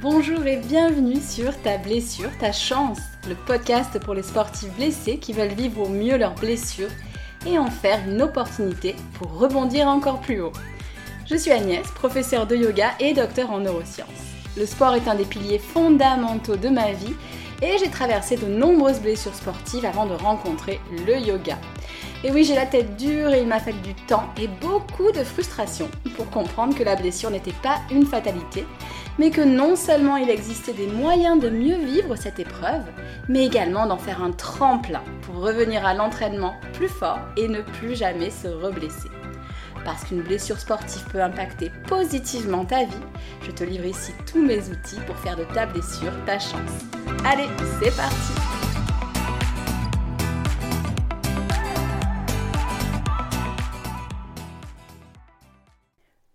Bonjour et bienvenue sur Ta blessure, ta chance, le podcast pour les sportifs blessés qui veulent vivre au mieux leurs blessures et en faire une opportunité pour rebondir encore plus haut. Je suis Agnès, professeure de yoga et docteur en neurosciences. Le sport est un des piliers fondamentaux de ma vie et j'ai traversé de nombreuses blessures sportives avant de rencontrer le yoga. Et oui, j'ai la tête dure et il m'a fallu du temps et beaucoup de frustration pour comprendre que la blessure n'était pas une fatalité, mais que non seulement il existait des moyens de mieux vivre cette épreuve, mais également d'en faire un tremplin pour revenir à l'entraînement plus fort et ne plus jamais se reblesser. Parce qu'une blessure sportive peut impacter positivement ta vie, je te livre ici tous mes outils pour faire de ta blessure ta chance. Allez, c'est parti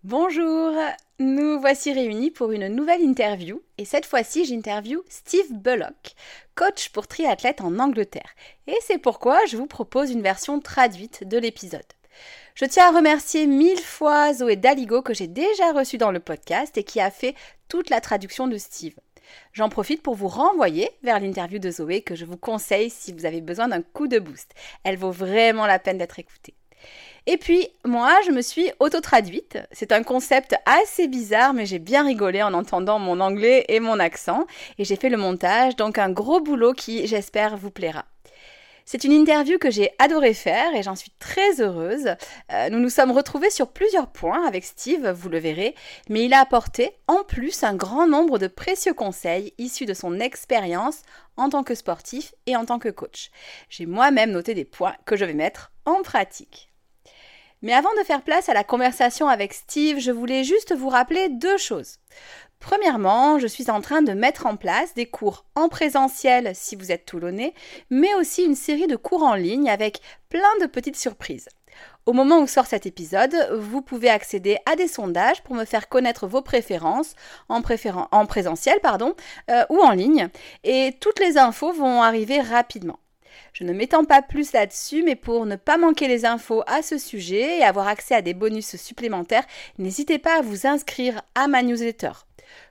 Bonjour, nous voici réunis pour une nouvelle interview et cette fois-ci j'interview Steve Bullock, coach pour triathlète en Angleterre. Et c'est pourquoi je vous propose une version traduite de l'épisode. Je tiens à remercier mille fois Zoé Daligo que j'ai déjà reçue dans le podcast et qui a fait toute la traduction de Steve. J'en profite pour vous renvoyer vers l'interview de Zoé que je vous conseille si vous avez besoin d'un coup de boost. Elle vaut vraiment la peine d'être écoutée. Et puis, moi, je me suis auto-traduite. C'est un concept assez bizarre, mais j'ai bien rigolé en entendant mon anglais et mon accent. Et j'ai fait le montage, donc un gros boulot qui, j'espère, vous plaira. C'est une interview que j'ai adoré faire et j'en suis très heureuse. Euh, nous nous sommes retrouvés sur plusieurs points avec Steve, vous le verrez, mais il a apporté en plus un grand nombre de précieux conseils issus de son expérience en tant que sportif et en tant que coach. J'ai moi-même noté des points que je vais mettre en pratique. Mais avant de faire place à la conversation avec Steve, je voulais juste vous rappeler deux choses. Premièrement, je suis en train de mettre en place des cours en présentiel si vous êtes toulonnais, mais aussi une série de cours en ligne avec plein de petites surprises. Au moment où sort cet épisode, vous pouvez accéder à des sondages pour me faire connaître vos préférences en, en présentiel pardon, euh, ou en ligne, et toutes les infos vont arriver rapidement. Je ne m'étends pas plus là-dessus, mais pour ne pas manquer les infos à ce sujet et avoir accès à des bonus supplémentaires, n'hésitez pas à vous inscrire à ma newsletter.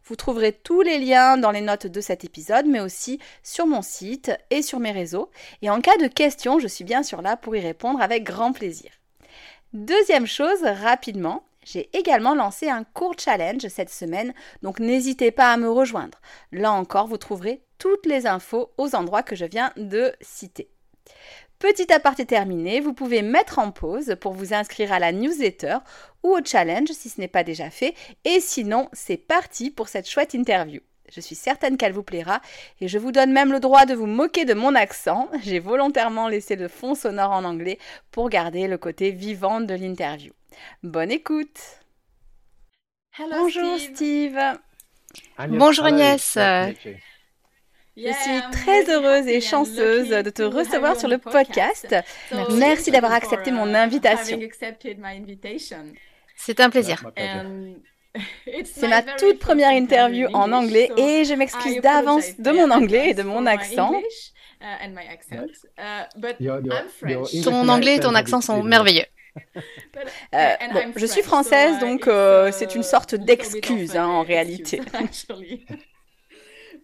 Vous trouverez tous les liens dans les notes de cet épisode, mais aussi sur mon site et sur mes réseaux. Et en cas de questions, je suis bien sûr là pour y répondre avec grand plaisir. Deuxième chose, rapidement, j'ai également lancé un court challenge cette semaine, donc n'hésitez pas à me rejoindre. Là encore, vous trouverez toutes les infos aux endroits que je viens de citer. Petit aparté terminé, vous pouvez mettre en pause pour vous inscrire à la newsletter ou au challenge si ce n'est pas déjà fait. Et sinon, c'est parti pour cette chouette interview. Je suis certaine qu'elle vous plaira et je vous donne même le droit de vous moquer de mon accent. J'ai volontairement laissé le fond sonore en anglais pour garder le côté vivant de l'interview. Bonne écoute. Bonjour Steve. Bonjour Agnès. Je suis très heureuse et chanceuse de te recevoir sur le podcast. Merci d'avoir accepté mon invitation. C'est un plaisir. C'est ma toute première interview en anglais et je m'excuse d'avance de mon anglais et de mon accent. Ton anglais et ton accent sont merveilleux. Euh, je suis française, donc euh, c'est une sorte d'excuse hein, en réalité.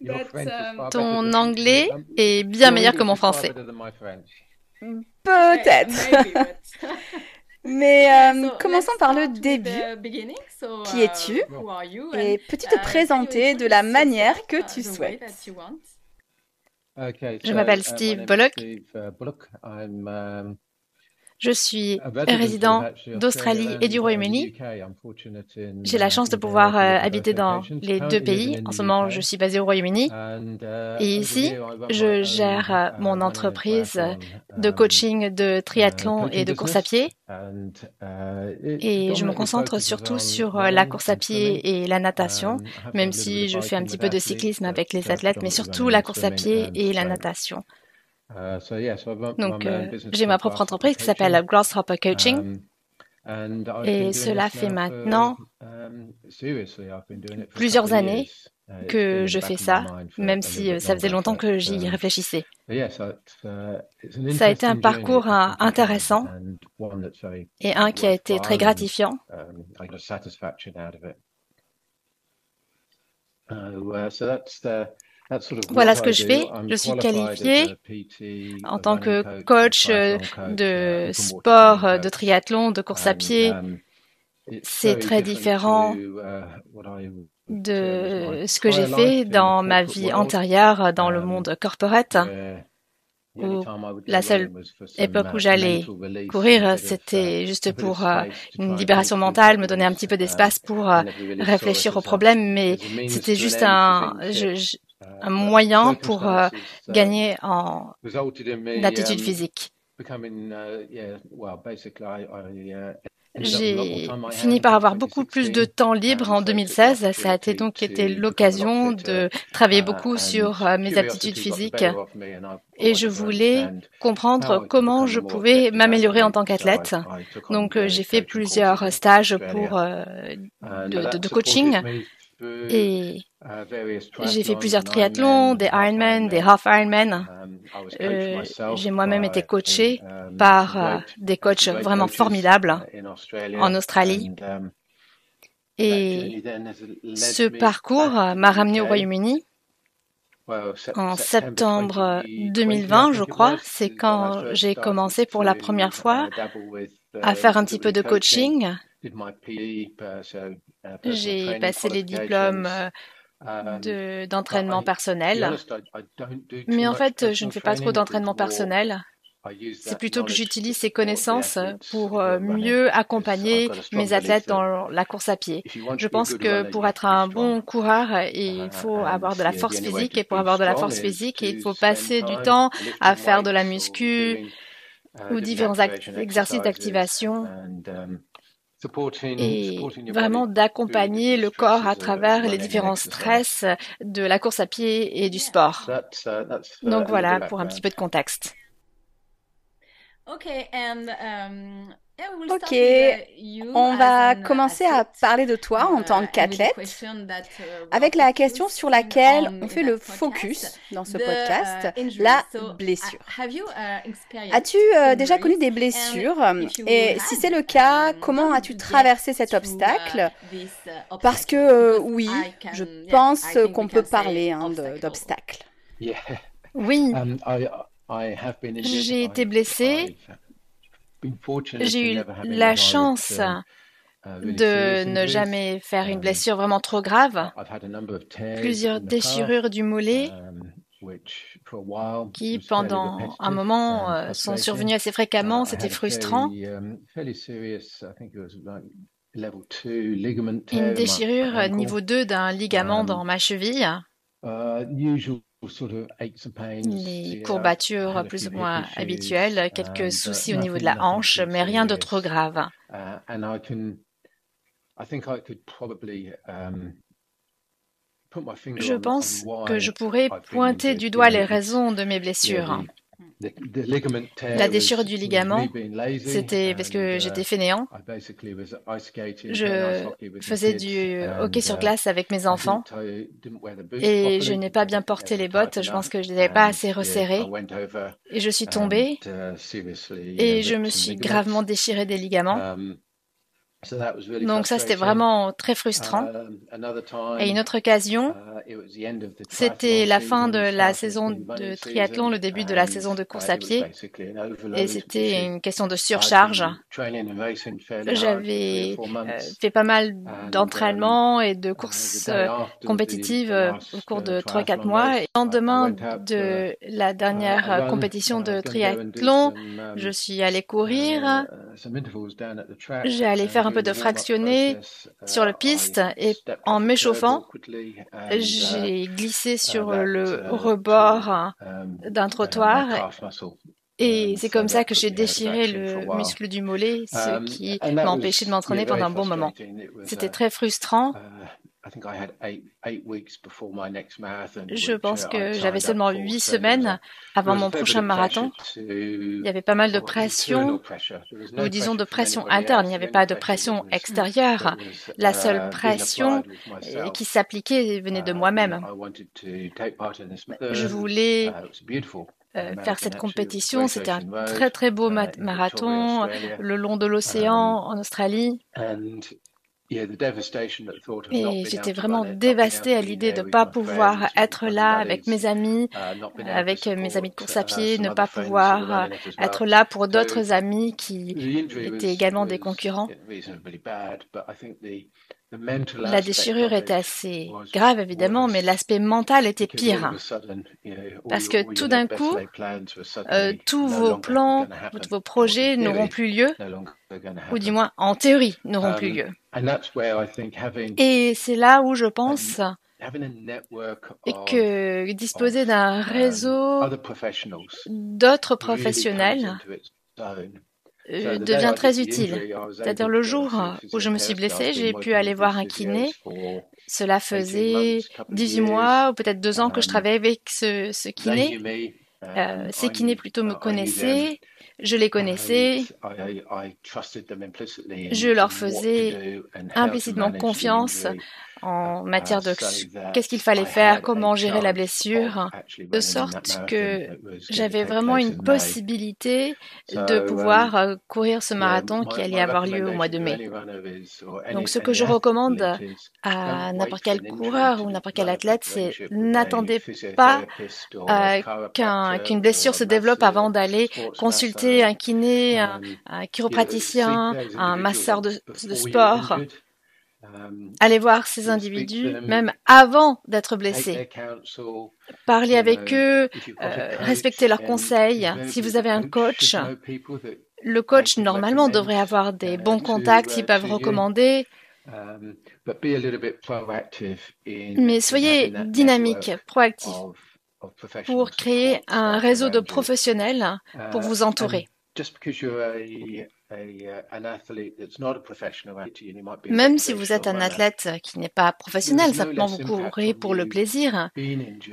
Um, Ton anglais est bien meilleur que mon français. Peut-être. Mais euh, commençons par le début. Qui es-tu? Et peux-tu te uh, présenter de la manière que tu souhaites? Je m'appelle Steve Bullock. Je suis résident d'Australie et du Royaume-Uni. J'ai la chance de pouvoir euh, habiter dans les deux pays. En ce moment, je suis basé au Royaume-Uni. Et ici, je gère euh, mon entreprise de coaching de triathlon et de course à pied. Et je me concentre surtout sur euh, la course à pied et la natation, même si je fais un petit peu de cyclisme avec les athlètes, mais surtout la course à pied et la natation. Uh, Donc, euh, j'ai ma propre entreprise qui s'appelle Grasshopper Coaching. Um, et cela fait uh, maintenant um, plusieurs années uh, que je fais ça, même si euh, ça faisait longtemps que j'y réfléchissais. Ça a été un parcours intéressant et un qui a été très gratifiant. Voilà ce que je fais. Je suis qualifié en tant que coach de sport, de triathlon, de course à pied. C'est très différent de ce que j'ai fait dans ma vie antérieure dans le monde corporate où la seule époque où j'allais courir, c'était juste pour euh, une libération mentale, me donner un petit peu d'espace pour euh, réfléchir aux problèmes, mais c'était juste un, un moyen pour euh, gagner en aptitude physique. J'ai fini par avoir beaucoup plus de temps libre en 2016. Ça a été donc été l'occasion de travailler beaucoup sur euh, mes aptitudes physiques et je voulais comprendre comment je pouvais m'améliorer en tant qu'athlète. Donc euh, j'ai fait plusieurs stages pour euh, de, de coaching et j'ai fait plusieurs triathlons, des Ironman, des half Ironman. Euh, j'ai moi-même été coaché par euh, des coachs vraiment formidables en Australie. Et ce parcours m'a ramené au Royaume-Uni. En septembre 2020, je crois, c'est quand j'ai commencé pour la première fois à faire un petit peu de coaching j'ai passé les diplômes euh, d'entraînement personnel. Mais en fait, je ne fais pas trop d'entraînement personnel. C'est plutôt que j'utilise ces connaissances pour euh, mieux accompagner mes athlètes dans la course à pied. Je pense que pour être un bon coureur, il faut avoir de la force physique et pour avoir de la force physique, il faut passer du temps à faire de la muscu ou différents exercices d'activation et vraiment d'accompagner le corps à travers les différents stress de la course à pied et du sport. Uh, Donc voilà pour un petit peu de contexte. Ok, um, Ok, on va commencer à parler de toi en tant uh, qu'athlète uh, avec la question sur laquelle on fait le focus dans ce podcast, uh, la blessure. As-tu euh, déjà connu des blessures? Et si c'est le cas, comment as-tu traversé cet obstacle? Parce que euh, oui, je pense qu'on peut parler hein, d'obstacle. Oui, um, j'ai été blessée j'ai eu la chance um, uh, de ne jamais faire une um, blessure vraiment trop grave. Plusieurs déchirures du mollet um, qui, pendant un moment, euh, sont survenues assez fréquemment. Uh, C'était frustrant. Une déchirure niveau 2 d'un ligament dans ma cheville. Les courbatures plus ou moins habituelles, quelques soucis au niveau de la hanche, mais rien de trop grave. Je pense que je pourrais pointer du doigt les raisons de mes blessures. La déchirure du ligament, c'était parce que uh, j'étais fainéant. Je faisais du hockey sur uh, glace avec mes enfants et je n'ai pas bien porté les bottes. Je pense que je ne les avais pas assez resserrées. Et je suis tombée uh, et je me suis gravement déchiré des ligaments. Um, donc ça, c'était vraiment très frustrant. Um, Et une autre occasion, uh, c'était la fin de la saison de triathlon, le début de la saison de course à pied. Et c'était une question de surcharge. J'avais euh, fait pas mal d'entraînements et de courses euh, compétitives euh, au cours de 3-4 mois. Et le lendemain de la dernière compétition de triathlon, je um, suis allé courir. Uh, J'ai allé faire un peu de fractionner sur la piste et en m'échauffant, j'ai glissé sur le rebord d'un trottoir. et c'est comme ça que j'ai déchiré le muscle du mollet, ce qui m'a empêché de m'entraîner pendant un bon moment. C'était très frustrant je pense que j'avais seulement huit semaines avant mon prochain marathon. Il y avait pas mal de pression, ou disons de pression interne. Il n'y avait pas de pression extérieure. La seule uh, pression euh, qui s'appliquait venait de uh, moi-même. Je voulais uh, euh, faire cette compétition. C'était un très très beau marathon le long de l'océan um, en Australie. Et j'étais vraiment dévastée à l'idée de ne pas pouvoir être là avec mes amis, uh, avec mes amis de course à pied, ne pas pouvoir être là pour d'autres amis qui étaient également des concurrents. La déchirure était assez grave, évidemment, mais l'aspect mental était pire. Parce que tout d'un coup, euh, tous vos plans, tous vos projets n'auront plus lieu, ou du moins, en théorie, n'auront plus lieu. Et c'est là où je pense que disposer d'un réseau d'autres professionnels devient très utile. C'est-à-dire le jour où je me suis blessée, j'ai pu aller voir un kiné. Cela faisait 18 mois ou peut-être deux ans que je travaillais avec ce, ce kiné. Euh, ces kinés plutôt me connaissaient, je les connaissais, je leur faisais implicitement confiance en matière de qu'est-ce qu'il fallait faire, comment gérer la blessure, de sorte que j'avais vraiment une possibilité de pouvoir euh, courir ce marathon qui allait avoir lieu au mois de mai. Donc ce que je recommande à n'importe quel coureur ou n'importe quel athlète, c'est n'attendez pas euh, qu'une blessure se développe avant d'aller consulter un kiné, un, chiropraticien, un masseur de sport Allez voir ces individus même avant d'être blessés. Parlez avec eux, euh, respectez leurs conseils. Si vous avez un coach, le coach normalement devrait avoir des bons contacts qu'ils peuvent recommander. Mais soyez dynamique, proactif pour créer un réseau de professionnels pour vous entourer. Même si vous êtes un athlète qui n'est pas professionnel, simplement vous courez pour le plaisir,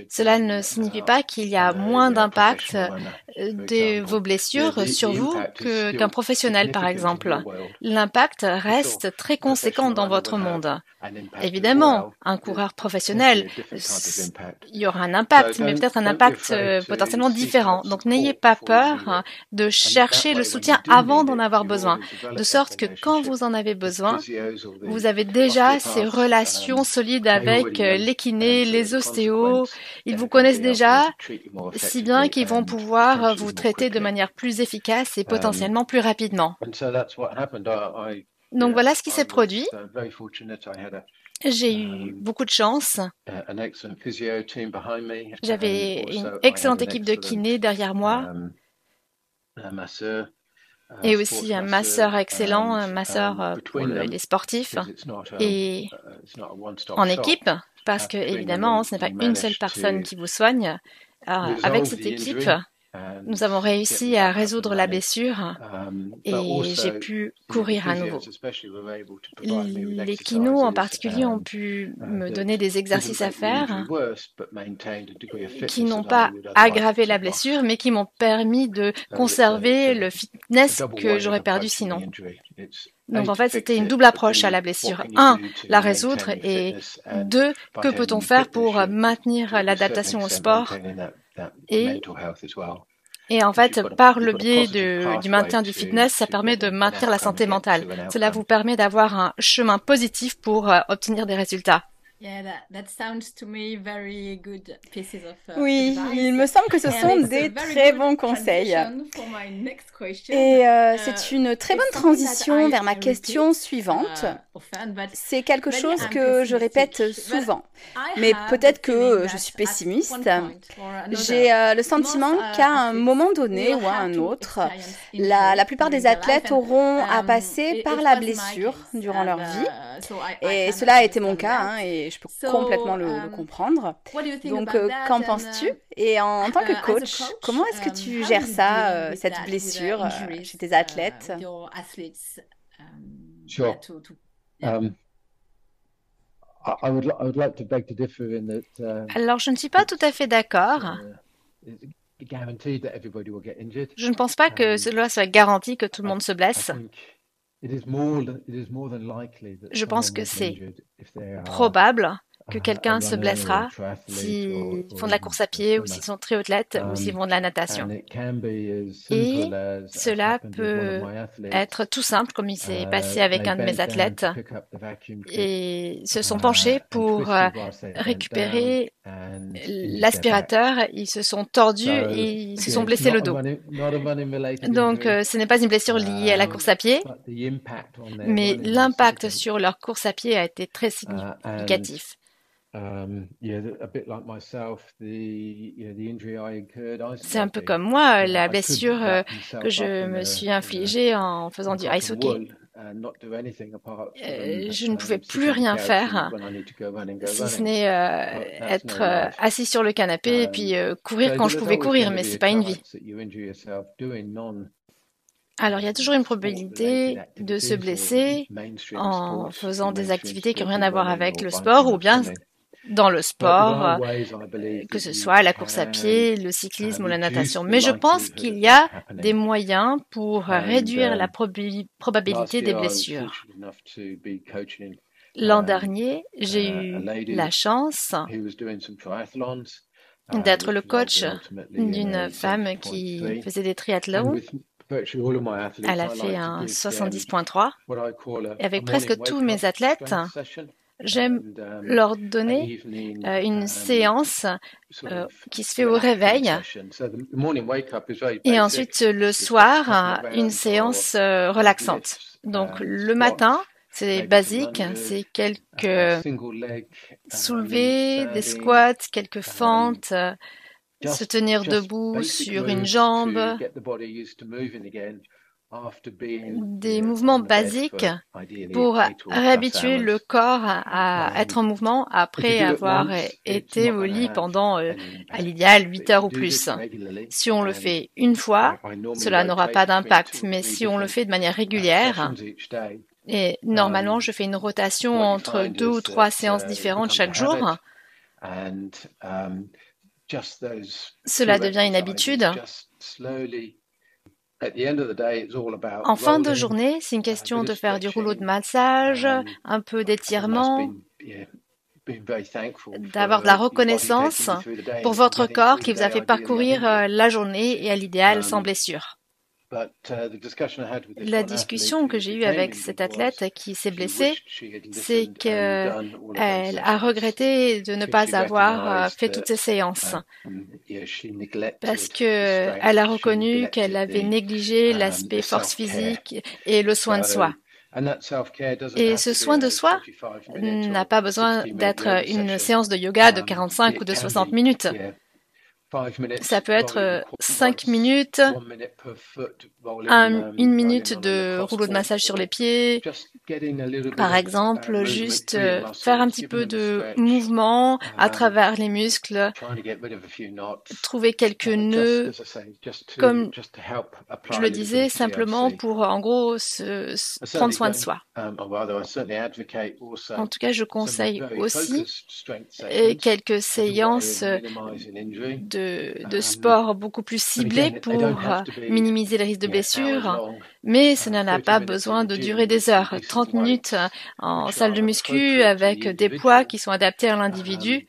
cela ne signifie pas qu'il y a uh, moins d'impact uh, de vos blessures sur vous qu'un professionnel, par exemple. L'impact reste très conséquent dans votre monde. Évidemment, un coureur professionnel, il y aura un impact, mais peut-être un impact euh, potentiellement différent. Donc n'ayez pas peur de chercher le soutien avant d'en avoir besoin, de sorte que quand vous en avez besoin, vous avez déjà ces relations solides avec euh, les kinés, les ostéos. Ils vous connaissent déjà, si bien qu'ils vont pouvoir vous traiter de manière plus efficace et potentiellement plus rapidement. Donc voilà ce qui s'est produit. J'ai eu beaucoup de chance. J'avais une excellente équipe de kinés derrière moi. Et aussi un masseur excellent, un masseur pour les sportifs. Et en équipe, parce que évidemment, ce n'est pas une seule personne qui vous soigne. avec cette équipe, nous avons réussi à résoudre la blessure et j'ai pu courir à nouveau. Les kinos en particulier ont pu me donner des exercices à faire qui n'ont pas aggravé la blessure mais qui m'ont permis de conserver le fitness que j'aurais perdu sinon. Donc en fait, c'était une double approche à la blessure. Un, la résoudre et deux, que peut-on faire pour maintenir l'adaptation au sport et, et en fait, par le biais du maintien du fitness, ça permet de maintenir la santé mentale. Cela vous permet d'avoir un chemin positif pour euh, obtenir des résultats. Oui, il me semble que ce sont des très bons conseils. Et euh, uh, c'est une très bonne transition vers ma question suivante. Uh, c'est quelque chose que je répète souvent, mais peut-être que je suis pessimiste. J'ai euh, le sentiment uh, qu'à un moment donné ou à un autre, la, la plupart des athlètes auront à um, passer par la blessure durant leur vie. Et cela a été mon cas, hein, et je peux complètement le, um, comprendre. Donc, euh, qu'en penses-tu? Et en, tant que uh, coach, comment est-ce que tu um, gères ça, euh, cette blessure euh, chez tes athlètes? Alors, je ne suis pas tout à fait d'accord. Je ne pense pas que um, cela soit garanti que tout le monde se blesse. Je pense que c'est probable que quelqu'un se blessera s'ils font de la course à pied ou s'ils sont très athlètes ou s'ils font de la natation. Et cela peut être tout simple comme il s'est passé avec un de mes athlètes. Et se sont penchés pour récupérer l'aspirateur. Ils se sont tordus et ils se sont blessés le dos. Donc euh, ce n'est pas une blessure liée à la course à pied, mais l'impact sur leur course à pied a été très significatif. C'est un peu comme moi, la blessure euh, que je me suis infligée en faisant du ice hockey. Euh, je ne pouvais plus rien faire, si ce n'est euh, être assis sur le canapé et puis courir quand je pouvais courir, mais c'est pas une vie. Alors, il y a toujours une probabilité de se blesser en faisant des activités qui n'ont rien à voir avec le sport ou bien dans le sport, que ce soit la course à pied, le cyclisme ou la natation. Mais je pense qu'il y a des moyens pour réduire la probabilité des blessures. L'an dernier, j'ai eu la chance d'être le coach d'une femme qui faisait des triathlons. Elle a fait un 70.3. Avec presque tous mes athlètes, J'aime leur donner euh, une séance euh, qui se fait au réveil et ensuite le soir une séance euh, relaxante. Donc le matin, c'est basique, c'est quelques soulevés, des squats, quelques fentes, se tenir debout sur une jambe, des mouvements basiques pour réhabituer le corps à être en mouvement après avoir été au lit pendant, euh, à l'idéal, 8 heures ou plus. Si on le fait une fois, cela n'aura pas d'impact, mais si on le fait de manière régulière, et normalement je fais une rotation entre deux ou trois séances différentes chaque jour, cela devient une habitude en fin de journée, c'est une question de faire du rouleau de massage, um, un peu d'étirement, d'avoir de la reconnaissance pour votre corps qui vous a fait parcourir euh, la journée et à l'idéal sans um, blessure. Uh, La discussion que j'ai eue avec cette athlète qui s'est blessée, c'est qu'elle a regretté de ne pas avoir euh, fait toutes ces séances um, parce qu'elle a reconnu qu'elle avait négligé l'aspect force physique et le soin de soi. Et ce soin de soi n'a pas besoin d'être une séance de yoga de 45 um, ou de 60 minutes. Ça peut être 5 minutes, une minute de rouleau de massage sur les pieds, par exemple, juste euh, faire un petit peu de mouvement à travers les muscles, trouver quelques nœuds, comme je le disais, simplement pour en gros se, prendre soin de soi. En tout cas, je conseille aussi quelques séances de, de sport beaucoup plus ciblées pour minimiser les risques de blessures, mais cela n'a pas besoin de durer des heures. 30 minutes en salle de muscu avec des poids qui sont adaptés à l'individu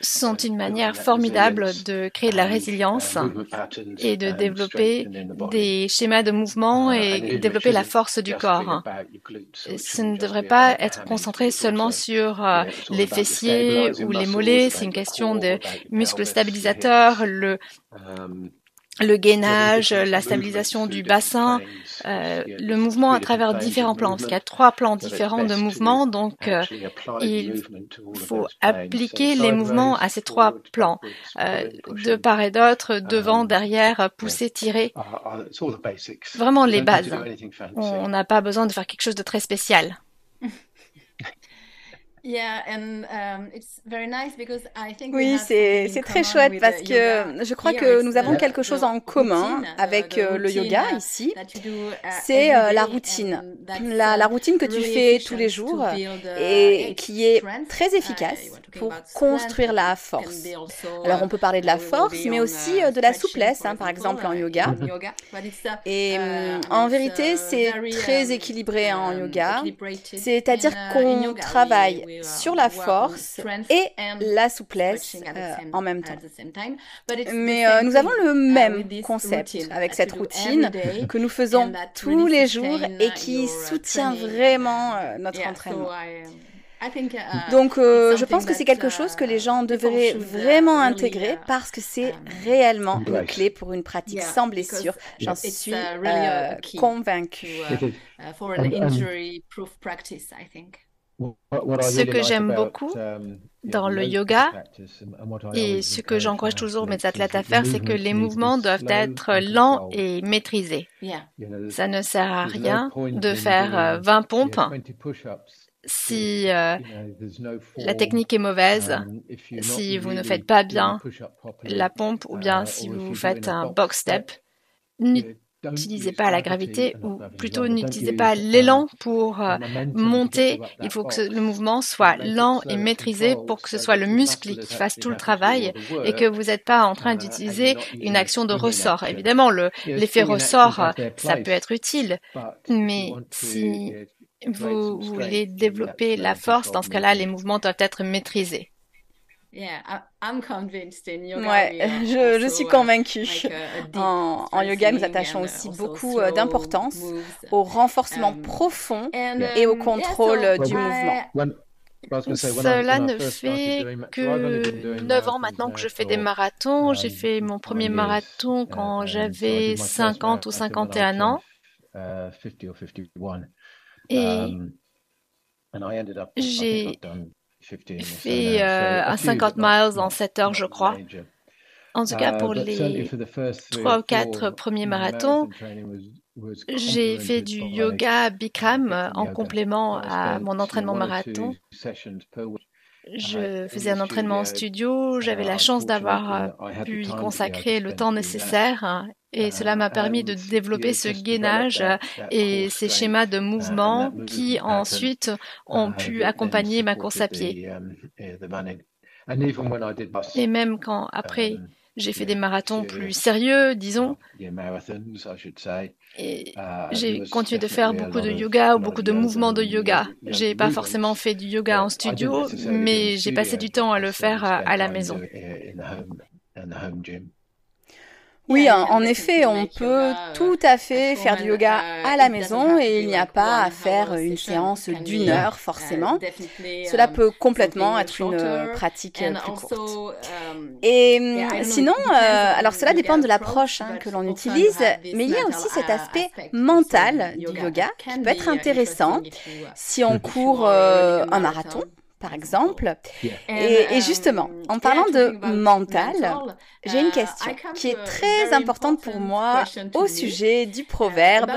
sont une manière formidable de créer de la résilience et de développer des schémas de mouvement et développer la force du corps. Ce ne devrait pas être concentré seulement sur euh, les fessiers ou les mollets, c'est une question de muscles stabilisateurs, le le gainage, la stabilisation du bassin, euh, le mouvement à travers différents plans, parce qu'il y a trois plans différents de mouvement, donc euh, il faut appliquer les mouvements à ces trois plans, euh, de part et d'autre, devant, derrière, pousser, tirer. Vraiment les bases. On n'a pas besoin de faire quelque chose de très spécial. Oui, c'est très chouette parce que je crois que nous avons quelque chose en commun uh, avec euh, le yoga uh, ici. Uh, c'est euh, la routine. La, la, routine que tu fais tous les jours et qui est très efficace pour construire la force. Alors on peut parler de la force, mais aussi euh, de la souplesse, hein, par exemple en yoga. Et hum, en vérité, c'est très équilibré en um, yoga. C'est-à-dire qu'on travaille sur la force et la souplesse euh, en même temps. Mais euh, nous avons le même concept avec cette routine que nous faisons tous les jours et qui soutient vraiment euh, notre entraînement. Uh, Donc, je pense que c'est quelque chose que les gens devraient vraiment intégrer parce que c'est um, réellement une clé pour une pratique sans blessure. J'en suis uh, convaincue. Ce que j'aime beaucoup dans le yoga et ce que j'encourage toujours mes athlètes à faire, c'est que les mouvements doivent être lents et maîtrisés. Ça ne sert à rien de faire 20 euh, pompes si euh, la technique est mauvaise, um, si vous ne faites pas bien la pompe ou bien uh, si vous faites un box step n'utilisez pas la gravité ou plutôt n'utilisez pas l'élan pour euh, monter. Il faut que le mouvement soit lent et maîtrisé pour que ce soit le muscle qui fasse tout le travail et que vous n'êtes pas en train d'utiliser une action de ressort. Évidemment, l'effet ressort, ça peut être utile, mais si vous voulez développer la force, dans ce cas-là, les mouvements doivent être maîtrisés. Ouais, je, je suis convaincue. En, en, yoga, nous attachons aussi beaucoup euh, d'importance au renforcement um, profond et au um, contrôle du mouvement. Cela ne fait que 9 ans maintenant que je fais des marathons. J'ai um, fait mon premier marathon quand j'avais 50 ou 51 ans. Uh, et j'ai fait euh, un 50 miles en 7 heures, je crois. En tout cas, uh, pour les 3 ou 4 premiers marathons, j'ai fait du yoga Bikram en complément à mon entraînement marathon. Je faisais un entraînement en studio, j'avais la chance d'avoir euh, pu y consacrer le temps nécessaire hein, et cela m'a permis de développer ce gainage et ces schémas de mouvement qui ensuite ont pu accompagner ma course à pied. Et même quand après j'ai fait des marathons plus sérieux, disons. Et j'ai continué de faire beaucoup de yoga ou beaucoup de mouvements de yoga. J'ai pas forcément fait du yoga en studio, mais j'ai passé du temps à le faire à la maison. Oui, en, effet, on peut tout à fait faire du yoga à la maison et il n'y a pas à faire une séance d'une heure forcément. Cela peut complètement être une pratique plus courte. Et sinon, euh, alors cela dépend de l'approche hein, que l'on utilise, mais il y a aussi cet aspect mental du yoga qui peut être intéressant si on court euh, un marathon par exemple. Et, justement, en parlant de mental, j'ai une uh, question qui est très importante pour moi au sujet du proverbe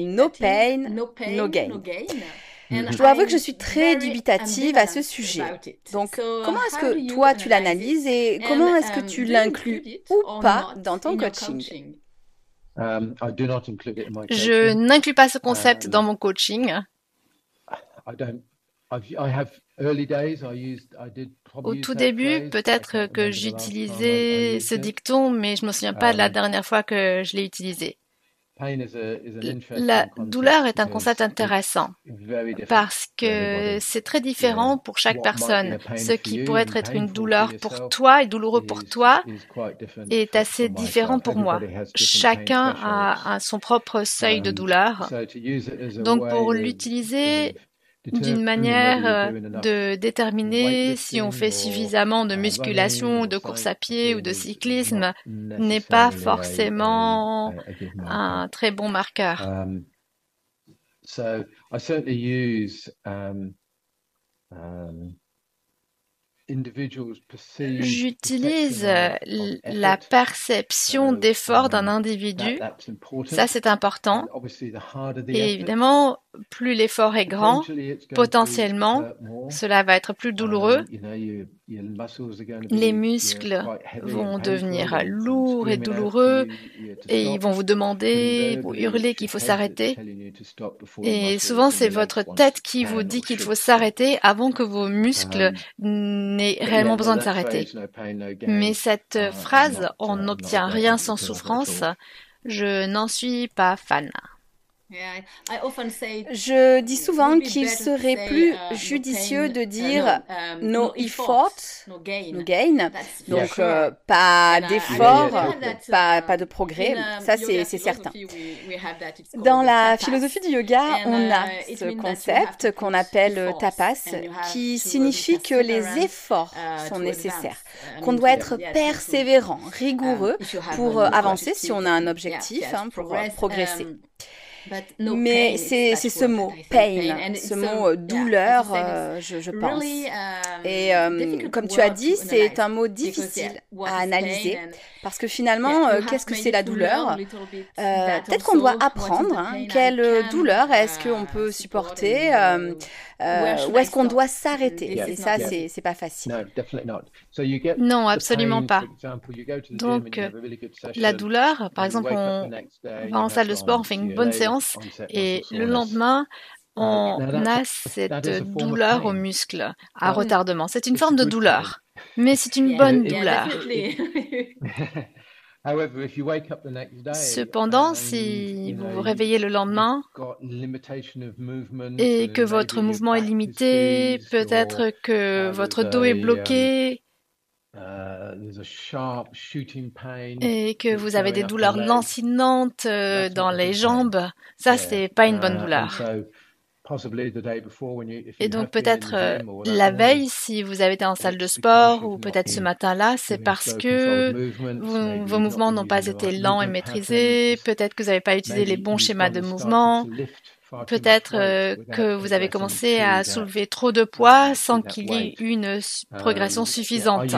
No pain, no gain. Je dois avouer que je suis très dubitative à ce sujet. Donc, comment est-ce que toi tu l'analyses et comment est-ce que tu um, l'inclus ou pas dans ton coaching? um, Je n'inclus pas ce concept um, dans mon coaching. Au tout début, peut-être que j'utilisais ce dicton, mais je ne me souviens pas de la um, dernière fois que je l'ai utilisé. La douleur est un concept intéressant parce que c'est très différent pour chaque personne. Ce qui pourrait être une douleur pour toi et douloureux pour toi est assez différent pour moi. Chacun a son propre seuil de um, douleur. Donc pour l'utiliser d'une manière euh, de déterminer si on fait suffisamment de musculation, de course à pied ou de cyclisme n'est pas forcément un très bon marqueur. Um, J'utilise euh, la perception d'effort d'un individu. Ça, c'est important. Et évidemment, plus l'effort est grand, potentiellement, cela va être plus douloureux. Les muscles vont devenir lourds et douloureux et ils vont vous demander, vous hurler qu'il faut s'arrêter. Et souvent, c'est votre tête qui vous dit qu'il faut s'arrêter avant que vos muscles n'aient réellement besoin de s'arrêter. Mais cette phrase, on n'obtient rien sans souffrance, je n'en suis pas fan. Je dis souvent qu'il serait plus uh, judicieux de uh, dire um, no effort, no gain. Donc, euh, pas d'effort, pas, pas de progrès. Ça, c'est certain. Dans la philosophie du yoga, on a uh, ce concept qu'on appelle tapas, qui signifie que les efforts sont nécessaires, qu'on doit être persévérant, rigoureux um, pour avancer si on a un objectif, hein, pour progresser. Mais c'est ce mot, pain, ce mot douleur, euh, je, je, pense. Um, Et euh, comme tu as dit, c'est un mot difficile à analyser. parce que finalement, euh, qu'est-ce que c'est la douleur? Peut-être qu'on doit apprendre hein, quelle douleur est-ce qu'on peut supporter ou est-ce qu'on doit s'arrêter? Et ça, c'est pas facile. Non, absolument pas. Donc, la douleur, par exemple, on va en salle de sport, on fait une bonne séance et le lendemain, on a cette douleur au muscle à retardement. C'est une forme de douleur, mais c'est une bonne douleur. Cependant, si vous vous réveillez le lendemain et que votre mouvement est limité, peut-être que votre dos est bloqué, et que vous avez des douleurs lancinantes euh, dans les jambes, ça c'est pas une bonne uh, douleur. Et donc peut-être euh, la veille, si vous avez été en salle de sport, ou peut-être ce matin-là, c'est parce que vos mouvements n'ont pas été lents et maîtrisés, peut-être que vous n'avez pas utilisé les bons schémas de mouvement, Peut-être euh, que vous avez commencé à soulever trop de poids sans qu'il y ait une progression suffisante.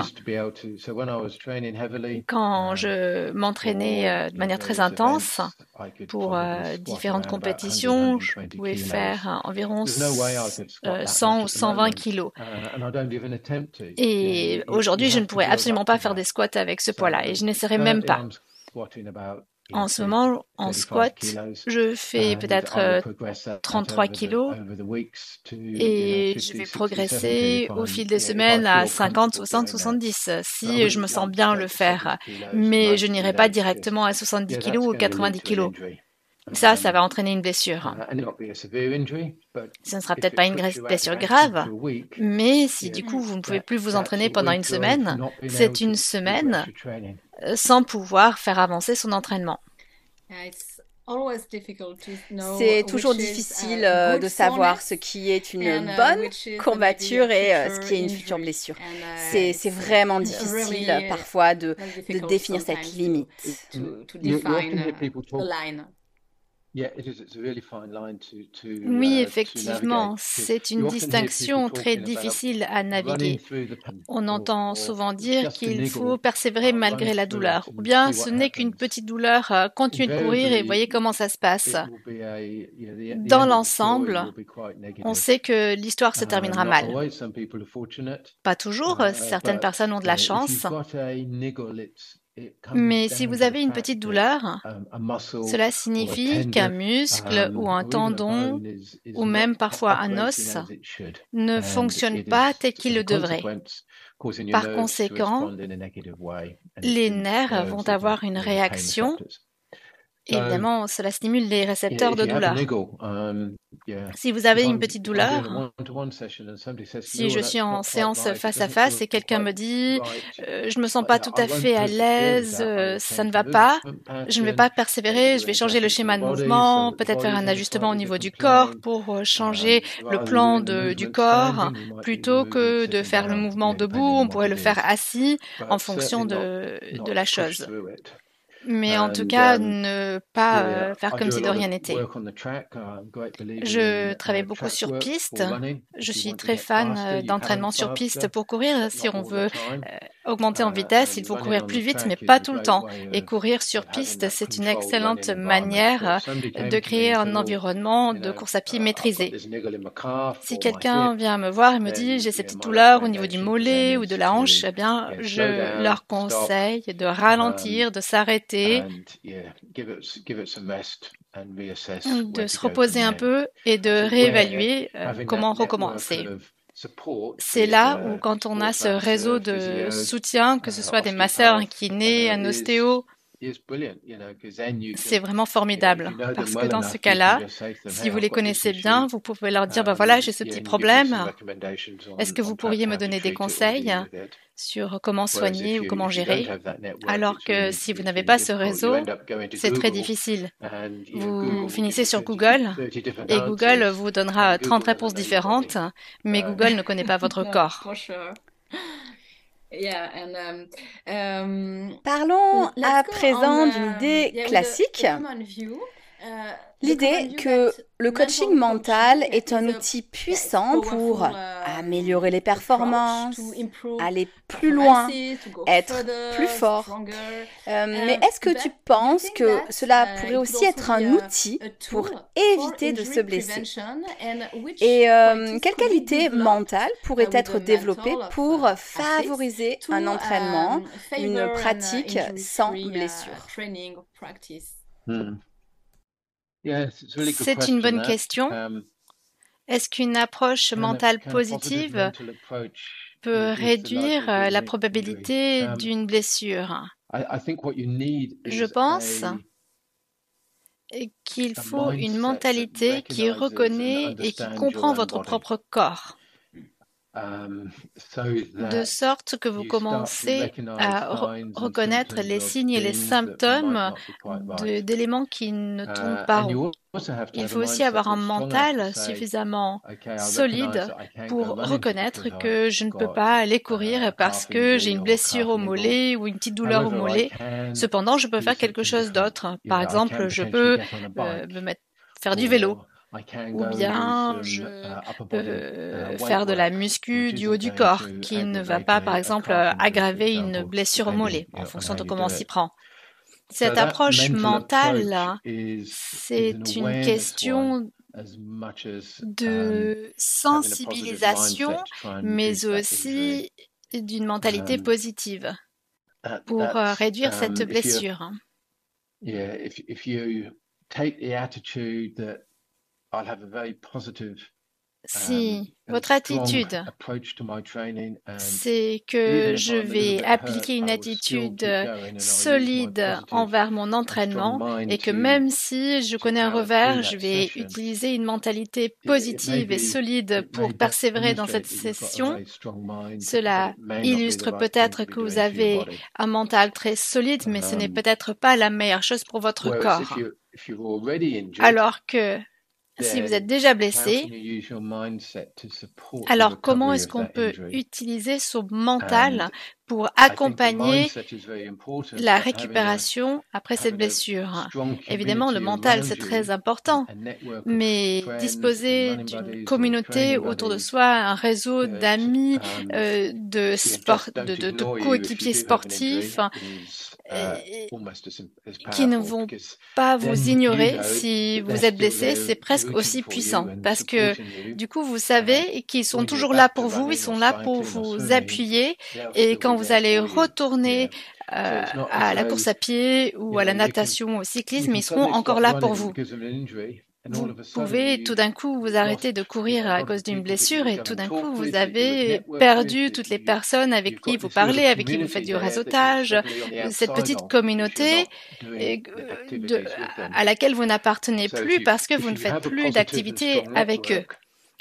Quand je m'entraînais euh, de manière très intense pour euh, différentes compétitions, je pouvais faire environ 100 ou 120 kilos. Et aujourd'hui, je ne pourrais absolument pas faire des squats avec ce poids-là et je n'essaierai même pas. En ce moment, en squat, je fais peut-être 33 euh, kilos et je vais progresser au fil des semaines à 50, 60, 70 si je me sens bien le faire. Mais je n'irai pas directement à 70 kilos ou 90 kilos. Ça, ça va entraîner une blessure. Ce ne sera peut-être pas une blessure grave, mais si du coup vous ne pouvez plus vous entraîner pendant une semaine, c'est une semaine sans pouvoir faire avancer son entraînement. C'est toujours difficile euh, de savoir ce qui est une uh, bonne courbature et euh, ce qui est une future blessure. Uh, c'est vraiment difficile parfois de, de définir cette limite. Oui, effectivement, c'est une distinction très difficile à naviguer. On entend souvent dire qu'il faut persévérer malgré la douleur, ou bien ce n'est qu'une petite douleur, euh, continuez de courir et voyez comment ça se passe. Dans l'ensemble, on sait que l'histoire se terminera mal. Pas toujours, uh, certaines personnes ont de la chance. Mais si vous avez une petite douleur, cela signifie qu'un muscle ou un tendon ou même parfois un os ne fonctionne pas tel qu'il le devrait. Par conséquent, les nerfs vont avoir une réaction Évidemment, cela stimule les récepteurs de douleur. Um, si vous avez une petite douleur, si je suis en séance face à face et quelqu'un me dit euh, je ne me sens pas tout à fait à l'aise, euh, ça ne va pas, je ne vais pas persévérer, je vais changer le schéma de mouvement, peut-être faire un ajustement au niveau du corps pour euh, changer le plan du corps, plutôt que de faire le mouvement debout, on pourrait le faire assis en fonction de la chose mais en tout cas ne pas euh, faire comme si de rien n'était. Je travaille beaucoup sur piste. Je suis très fan euh, d'entraînement sur piste pour courir. Si on veut euh, augmenter en vitesse, il faut courir plus vite, mais pas tout le temps. Et courir sur piste, c'est une excellente manière de créer un environnement de course à pied maîtrisé. Si quelqu'un vient me voir et me dit j'ai cette petite douleur au niveau du mollet ou de la hanche, eh bien, je leur conseille de ralentir, de s'arrêter, de se reposer un peu et de réévaluer euh, comment recommencer. C'est là où quand on a ce réseau de soutien, que ce soit des masseurs, un kiné, un ostéo, c'est vraiment formidable parce que dans ce cas-là, si vous les connaissez bien, vous pouvez leur dire, ben voilà, j'ai ce petit problème. Est-ce que vous pourriez me donner des conseils sur comment soigner ou comment gérer? Alors que si vous n'avez pas ce réseau, c'est très difficile. Vous finissez sur Google et Google vous donnera 30 réponses différentes, mais Google ne connaît pas votre corps. Um, um, Parlons à présent d'une idée classique. L'idée que le coaching mental est un outil puissant pour uh, améliorer les performances, aller plus loin, être plus fort. Euh, mais est-ce que tu penses que cela uh, pourrait aussi être un outil pour éviter de se blesser? Et euh, quelle qualité mentale pourrait être développée pour favoriser un entraînement, um, une uh, pratique sans blessure? C'est une bonne question. Um, Est-ce qu'une approche mentale positive peut réduire euh, la probabilité um, d'une blessure? Je pense qu'il faut une mentalité qui reconnaît et qui comprend votre propre corre. Um, de sorte que vous commencez à reconnaître les signes et les symptômes d'éléments qui ne uh, tombent pas rond. Il faut aussi avoir un mental suffisamment solide pour reconnaître que je ne peux pas aller courir parce que j'ai une blessure au mollet ou une petite douleur au mollet. Cependant, je peux faire quelque chose d'autre. Par exemple, je peux euh, me mettre, faire du vélo ou bien je uh, peux uh, faire de la muscu du haut du corps qui ne va pas, par exemple, aggraver une blessure au mollet en fonction de comment on s'y prend. Cette approche mentale, c'est une question de um, sensibilisation, mais aussi d'une mentalité um, positive pour euh, réduire cette blessure. I'll have a very positive si um, votre attitude, c'est que je vais appliquer une attitude solide envers mon entraînement et que même si je connais un revers, je vais utiliser une mentalité positive et solide pour persévérer dans cette session. Cela illustre peut-être que vous avez un mental très solide, mais ce n'est um, peut-être pas la meilleure chose pour votre corps. Alors que si vous êtes déjà blessé, alors comment est-ce qu'on peut utiliser son mental pour accompagner la récupération après cette blessure. Évidemment, le mental, c'est très important, mais disposer d'une communauté autour de soi, un réseau d'amis, um, euh, de, sport, de coéquipiers sportifs, euh, qui ne vont pas vous ignorer si vous êtes blessé, c'est presque aussi puissant parce que du coup vous savez qu'ils sont toujours là pour vous, ils sont là pour vous appuyer et quand vous allez retourner euh, à la course à pied ou à la natation, au cyclisme, ils seront encore là pour vous. Vous pouvez tout d'un coup vous arrêter de courir à cause d'une blessure et tout d'un coup vous avez perdu toutes les personnes avec qui vous parlez, avec qui vous faites du réseautage, cette petite communauté à laquelle vous n'appartenez plus parce que vous ne faites plus d'activité avec eux.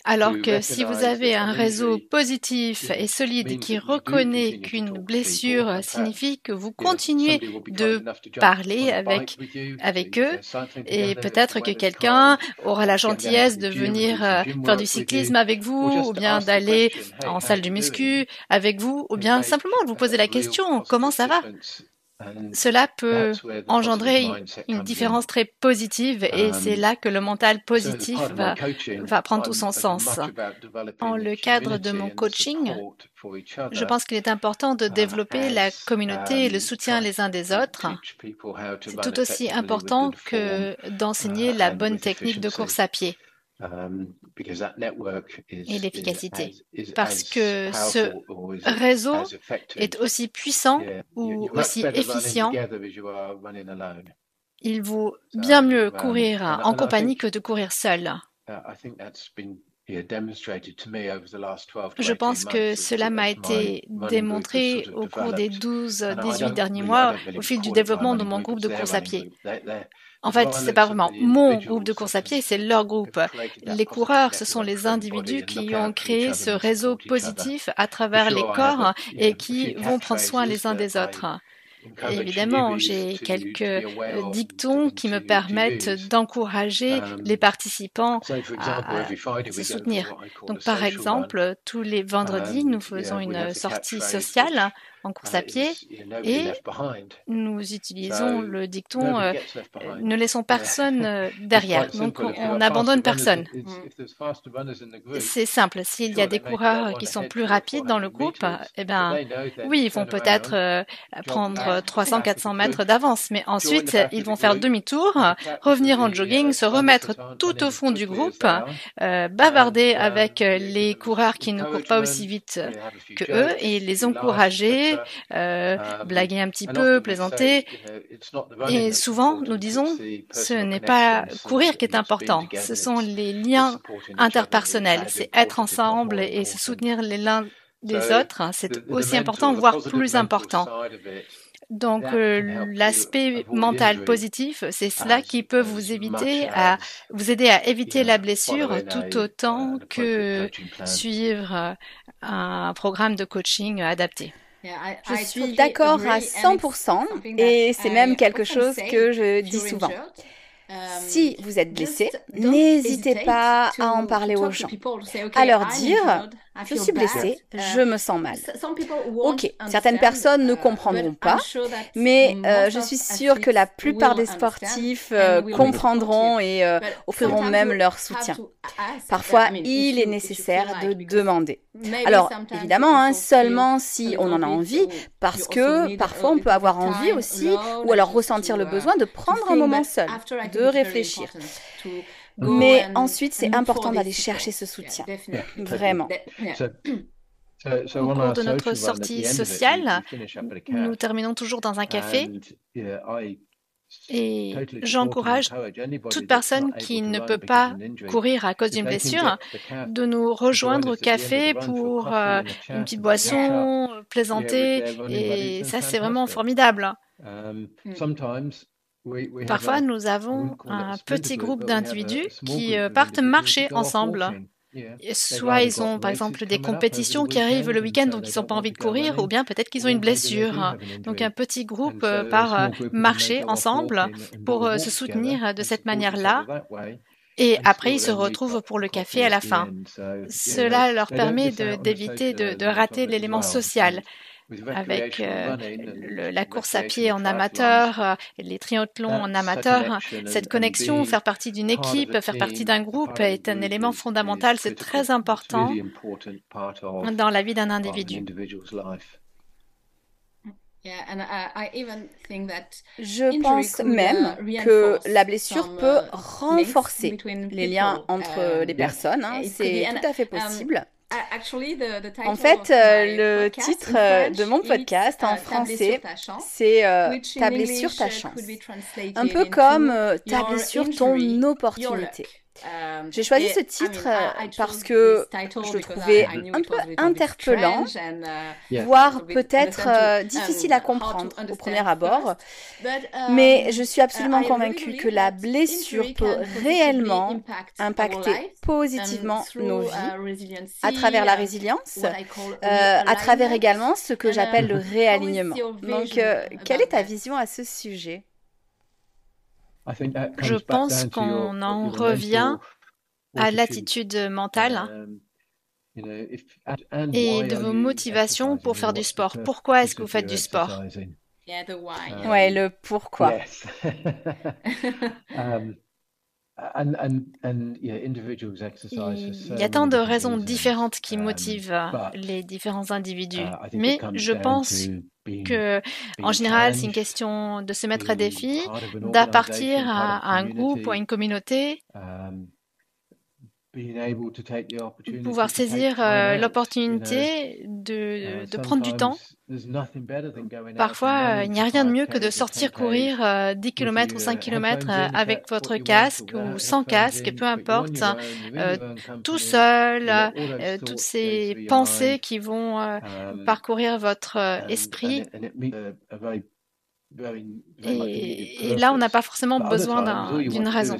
Alors que si vous avez un réseau positif et solide qui reconnaît qu'une blessure signifie que vous continuez de parler avec, avec eux et peut-être que quelqu'un aura la gentillesse de venir euh, faire du cyclisme avec vous ou bien d'aller en salle de muscu avec vous ou bien simplement vous poser la question comment ça va? Cela peut engendrer une différence très positive et um, c'est là que le mental positif va, va prendre tout son sens. En le cadre de mon coaching, je pense qu'il est important de uh, développer la communauté et le um, soutien les uns des autres. C'est tout aussi important que d'enseigner uh, la bonne technique de course à pied. Um, et l'efficacité. Parce que ce réseau est aussi puissant ou aussi efficient. Il vaut bien mieux courir en compagnie que de courir seul. Je pense que cela m'a été démontré au cours des 12-18 derniers mois au fil du développement de mon groupe de course à pied. En fait, ce n'est pas vraiment mon groupe de course à pied, c'est leur groupe. Les coureurs, ce sont les individus qui ont créé ce réseau positif à travers les corps et qui vont prendre soin les uns des autres. Évidemment, j'ai quelques euh, dictons qui me permettent d'encourager um, les participants à, se soutenir. Donc, par exemple, tous les vendredis, nous faisons une sortie sociale en course à pied et nous utilisons le dicton euh, ne laissons personne euh, derrière. Donc on n'abandonne personne. C'est simple. S'il y a des coureurs qui sont plus rapides dans le groupe, eh ben oui, ils vont peut-être euh, prendre 300-400 mètres d'avance, mais ensuite ils vont faire demi-tour, revenir en jogging, se remettre tout au fond du groupe, bavarder avec les coureurs qui ne courent pas aussi vite que eux et les encourager euh, um, blaguer un petit peu, plaisanter. Et souvent, nous disons, ce n'est pas courir qui est important, ce sont les liens interpersonnels, c'est être ensemble et se soutenir les uns des autres, c'est aussi important, voire plus important. Donc euh, l'aspect mental positif, c'est cela qui peut vous éviter à vous aider à éviter la blessure tout autant que suivre un programme de coaching adapté. Je suis d'accord à 100% et c'est même quelque chose que je dis souvent. Um, si vous êtes blessé, n'hésitez pas à en parler aux gens, à leur dire je suis blessée, uh, je me sens mal. Ok, certaines personnes ne comprendront pas, mais euh, je suis sûre que la plupart des sportifs euh, comprendront et euh, offriront même leur soutien. Parfois, il est nécessaire de demander. Alors, évidemment, hein, seulement si on en a envie, parce que parfois on peut avoir envie aussi, ou alors ressentir le besoin de prendre un moment seul, de réfléchir. Mais ensuite, c'est important d'aller chercher ce soutien. Vraiment. Au cours de notre sortie sociale, nous terminons toujours dans un café. et j'encourage toute personne qui ne peut pas courir à cause d'une blessure de nous rejoindre au café pour euh, une petite boisson, plaisanter. Et ça, c'est vraiment formidable. Um, mm. Parfois, nous avons un petit groupe d'individus qui euh, partent marcher ensemble. Soit ils ont par exemple des compétitions qui arrivent le week-end donc ils n'ont pas envie de courir ou bien peut-être qu'ils ont une blessure. Donc un petit groupe euh, part euh, marcher ensemble pour se soutenir de cette manière-là. Et après, ils se retrouvent pour le café à la fin. Cela leur permet d'éviter de, rater l'élément social avec euh, la course à pied en amateur, euh, les triathlons en amateur. Cette connexion, faire partie d'une équipe, faire partie d'un groupe est un élément fondamental, c'est très important dans la vie d'un individu. Je pense même que la blessure peut renforcer les liens entre les personnes. Hein. C'est tout à fait um, possible. En fait, euh, le titre euh, de mon podcast en uh, français, c'est euh, Ta blessure, ta chance. Un peu comme Ta blessure, ton opportunité. Um, J'ai choisi ce titre parce que je le trouvais un peu interpellant, uh, voire peut-être euh, difficile à comprendre au premier abord. Um, Mais je suis absolument convaincue que la blessure peut réellement impacter positivement nos uh, vies à travers la résilience, euh, à travers également ce que j'appelle le réalignement. Donc, euh, quelle est ta vision à ce sujet? Je pense qu'on en revient à l'attitude mentale. Um, et de vos motivations pour faire du sport. Pourquoi est-ce que vous faites du sport Ouais, le pourquoi. Il y a tant de raisons différentes qui um, motivent les différents individus, uh, mais je pense que, en général, c'est une question de se mettre à défi, d'appartir à, un groupe ou à une communauté, um, pouvoir saisir euh, l'opportunité de, de, prendre du temps. Parfois, il n'y a rien de mieux que de sortir courir 10 euh, km ou 5 km euh, avec votre casque ou sans casque, peu importe, tout seul, toutes ces pensées qui vont parcourir votre esprit. Et, là, on n'a pas forcément besoin d'une raison.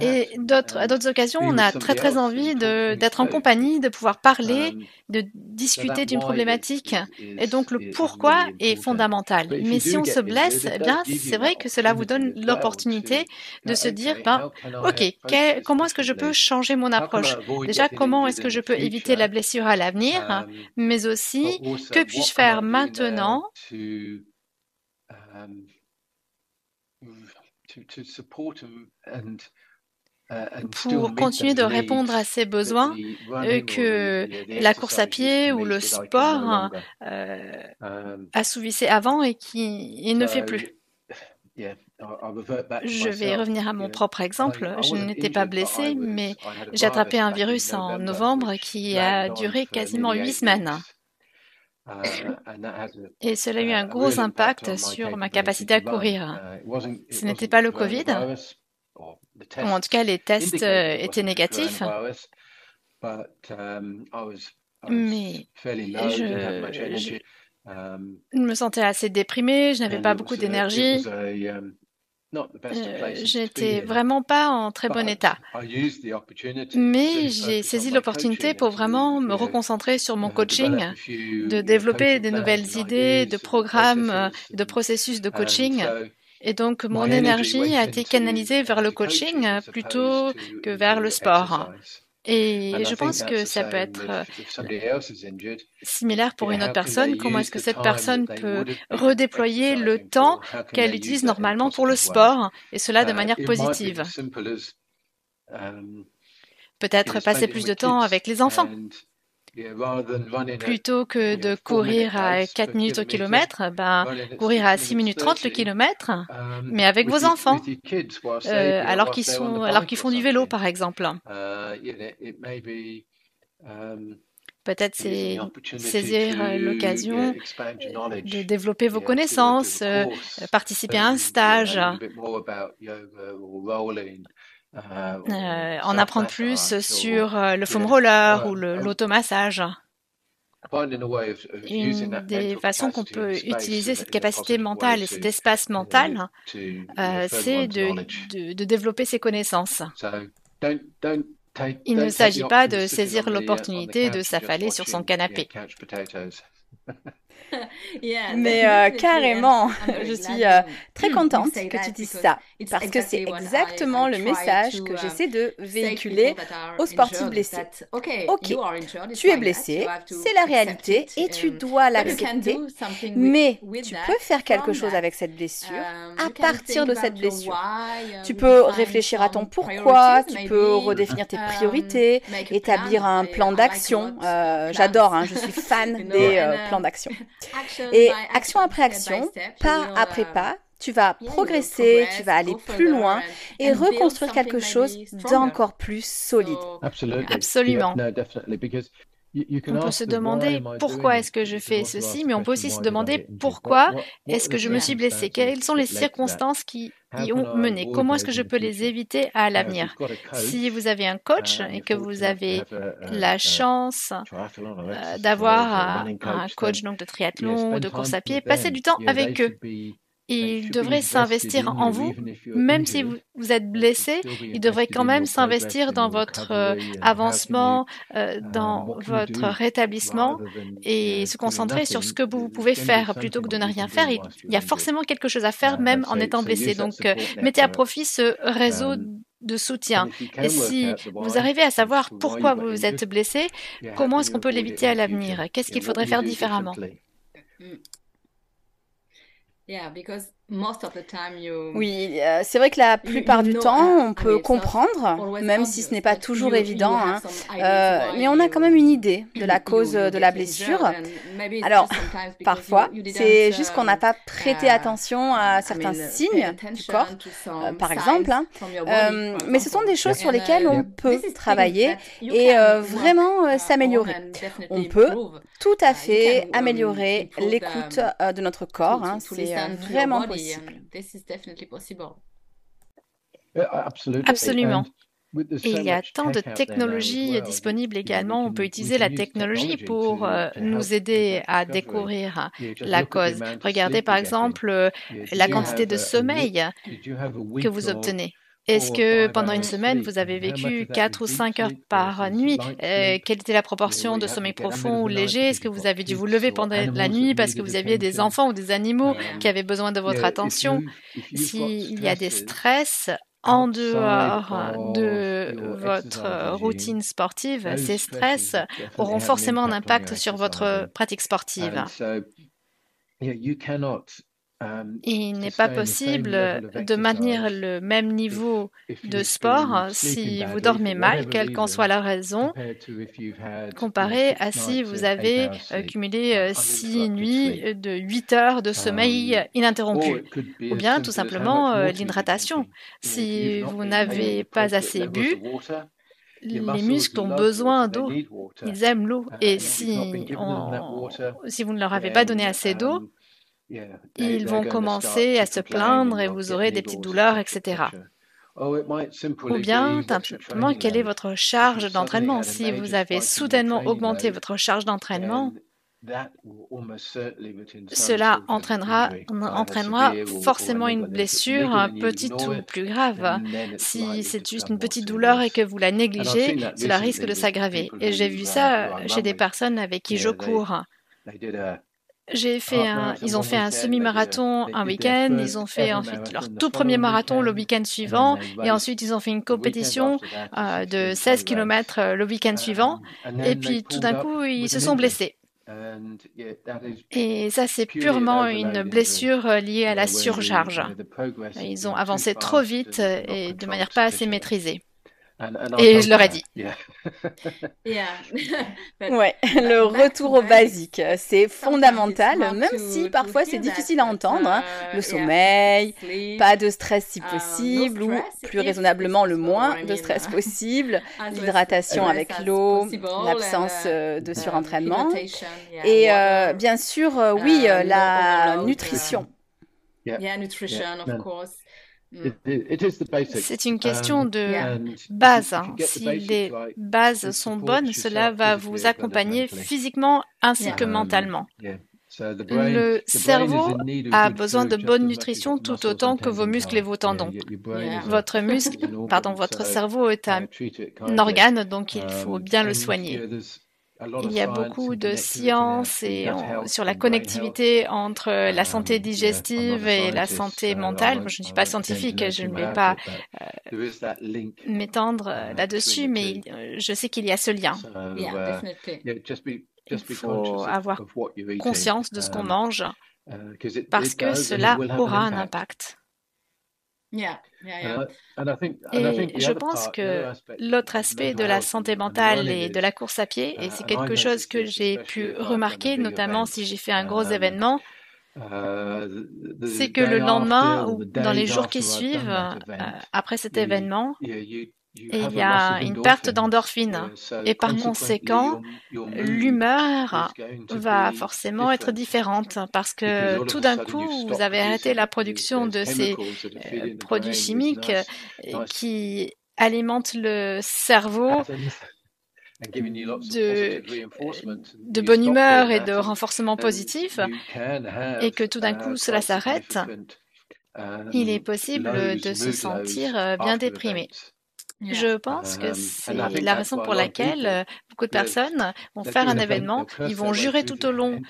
Et d'autres, à d'autres occasions, on a très très envie d'être en compagnie, de pouvoir parler, um, de discuter d'une problématique. Et donc le pourquoi est fondamental. Mais si on se blesse, eh bien c'est vrai que cela vous donne l'opportunité de se dire, ben, ok, comment est-ce que je peux changer mon approche? Déjà, comment est-ce que je peux éviter la blessure à l'avenir, um, mais aussi que puis-je faire? maintenant Um, uh, pour continuer de répondre à ces besoins que la course à pied ou le sport euh, um, assouvissait avant et qui ne fait plus. Je vais revenir à mon propre exemple. Je n'étais pas blessé, mais j'ai attrapé un virus en novembre qui a duré quasiment huit semaines. Uh, Et cela a eu un gros impact sur ma capacité à courir. Uh, Ce n'était pas le Covid, ou en tout cas les tests euh, étaient négatifs. Um, Mais je, um, je me sentais assez déprimé, je n'avais pas beaucoup d'énergie. Um, euh, j'étais vraiment pas en très bon état. Mais j'ai saisi l'opportunité pour vraiment me reconcentrer sur mon coaching, de développer des nouvelles idées, de programmes, de processus de coaching. Et donc, mon énergie a été canalisée vers le coaching plutôt que vers le sport. Et je pense que ça peut être euh, similaire pour une autre personne. Comment est-ce que cette personne peut redéployer le temps qu'elle utilise normalement pour le sport, et cela de uh, manière positive um, Peut-être passer plus de temps avec les enfants. Plutôt que de courir à 4 minutes au kilomètre, ben, courir à 6 minutes 30 le kilomètre, um, mais avec vos enfants, euh, alors qu'ils sont, alors qu'ils font du vélo, par exemple. Uh, um, Peut-être c'est saisir euh, l'occasion de développer vos connaissances, euh, participer à un stage. Euh, en apprendre plus sur euh, le foam roller ou l'automassage. Une des façons qu'on peut utiliser cette capacité mentale et cet espace mental, euh, c'est de, de, développer ses connaissances. Il ne s'agit pas de saisir l'opportunité de s'affaler sur son canapé. Mais euh, carrément, je suis euh, très contente que tu dises ça, parce que c'est exactement le message que uh, j'essaie de véhiculer aux sportifs blessés. Ok, tu es blessé, c'est la réalité et tu dois l'accepter, mais tu peux faire quelque chose avec cette blessure um, à partir de cette blessure. Um, tu peux réfléchir à ton pourquoi, tu peux redéfinir tes um, priorités, établir un plan d'action. Euh, j'adore, hein, je suis fan des plans d'action. Et action après action, pas après pas, tu vas progresser, tu vas aller plus loin et reconstruire quelque chose d'encore plus solide. Absolument. On peut se demander pourquoi est-ce que je fais ceci, mais on peut aussi se demander pourquoi est-ce que je me suis blessé, quelles sont les circonstances qui y ont mené, comment est-ce que je peux les éviter à l'avenir? Si vous avez un coach et que vous avez la chance euh, d'avoir un coach donc de triathlon ou de course à pied, passez du temps avec eux il devrait s'investir en vous, même si vous, êtes blessé, il devrait quand même s'investir dans votre euh, avancement, euh, dans votre rétablissement et se concentrer sur ce que vous pouvez faire plutôt que de ne rien faire. Il, y a forcément quelque chose à faire même en étant blessé. Donc, euh, mettez à profit ce réseau de soutien. Et si vous arrivez à savoir pourquoi vous êtes blessé, comment est-ce qu'on peut l'éviter à l'avenir? Qu'est-ce qu'il faudrait faire différemment? Yeah, because Oui, euh, c'est vrai que la plupart du temps, on peut comprendre, même si ce n'est pas toujours évident, hein. euh, mais on a quand même une idée de la cause de la blessure. Alors, parfois, c'est juste qu'on n'a pas prêté uh, attention à certains signes du corps, euh, par exemple, hein. mais ce sont des choses sur lesquelles on peut travailler et vraiment uh, s'améliorer. On peut tout à uh, fait améliorer l'écoute de notre corps, hein. c'est vraiment possible. Absolument. Et il y a tant de technologies disponibles également. On peut utiliser la technologie pour euh, nous aider à découvrir la cause. Regardez par exemple euh, la quantité de sommeil que vous obtenez. Est-ce que pendant une semaine, vous avez vécu 4 ou 5 heures par nuit euh, Quelle était la proportion de sommeil profond ou léger? Est-ce que vous avez dû vous lever pendant la nuit parce que vous aviez des enfants ou des animaux qui avaient besoin de votre attention? S'il y a des stress en dehors de votre routine sportive, ces stress auront forcément un impact sur votre pratique sportive. Um, Il n'est pas possible de maintenir le même niveau de sport si vous dormez mal, quelle qu'en soit la raison, comparé à si vous avez euh, cumulé euh, six nuits de 8 heures de sommeil um, ininterrompu. Ou bien tout simplement euh, l'hydratation. Si vous n'avez pas assez bu, les muscles ont besoin d'eau, ils aiment l'eau. Et si, si vous ne leur avez pas donné assez d'eau, um, ils vont commencer à se plaindre et vous aurez des petites douleurs, etc. Ou bien, simplement, quelle est votre charge d'entraînement Si vous avez soudainement augmenté votre charge d'entraînement, cela entraînera, entraînera forcément une blessure petite ou plus grave. Si c'est juste une petite douleur et que vous la négligez, cela risque de s'aggraver. Et j'ai vu ça chez des personnes avec qui je cours. J'ai fait un, ils ont fait un semi-marathon un week-end, ils ont fait ensuite leur tout premier marathon le week-end suivant, et ensuite ils ont fait une compétition euh, de 16 km euh, le week-end suivant, et puis tout d'un coup ils se sont blessés. Et ça, c'est purement une blessure euh, liée à la surcharge. Ils ont avancé trop vite et de manière pas assez maîtrisée. Et je leur ai dit. ouais, le retour au basique, c'est fondamental, même si parfois c'est difficile à entendre. Hein. Uh, le sommeil, pas de stress si uh, possible, ou plus raisonnablement le moins de stress possible, l'hydratation avec l'eau, l'absence uh, euh, de surentraînement. Et euh, bien sûr, euh, oui, la nutrition. Mm. C'est une question um, de base. Hein. Si les bases sont bonnes, cela va vous accompagner physiquement ainsi que mentalement. Le cerveau a besoin de bonne nutrition tout autant que vos muscles et vos tendons. Votre muscle, pardon, votre cerveau est un organe, donc il faut um, bien le soigner. Il y a beaucoup de sciences et sur la connectivité entre la santé digestive et la santé mentale. je ne suis pas scientifique, je ne vais pas euh, m'étendre là-dessus, mais euh, je sais qu'il y a ce lien. Il faut avoir conscience de ce qu'on um, mange uh, parce que cela aura un impact. Et je pense que l'autre aspect de la santé mentale et de la course à pied, et c'est quelque chose que j'ai pu remarquer, notamment si j'ai fait un gros um, événement, uh, c'est que le lendemain ou dans les jours qui suivent, euh, après cet événement, et il y a une perte d'endorphine. Et par conséquent, l'humeur va forcément être différente. parce que tout d'un coup, vous avez arrêté la production de ces euh, produits chimiques euh, qui alimentent le cerveau de, de, bonne humeur et de renforcement positif, et que tout d'un coup cela s'arrête, il est possible de se sentir euh, bien déprimé. Je pense que c'est la raison pour laquelle beaucoup de personnes vont faire un événement, ils vont jurer tout au long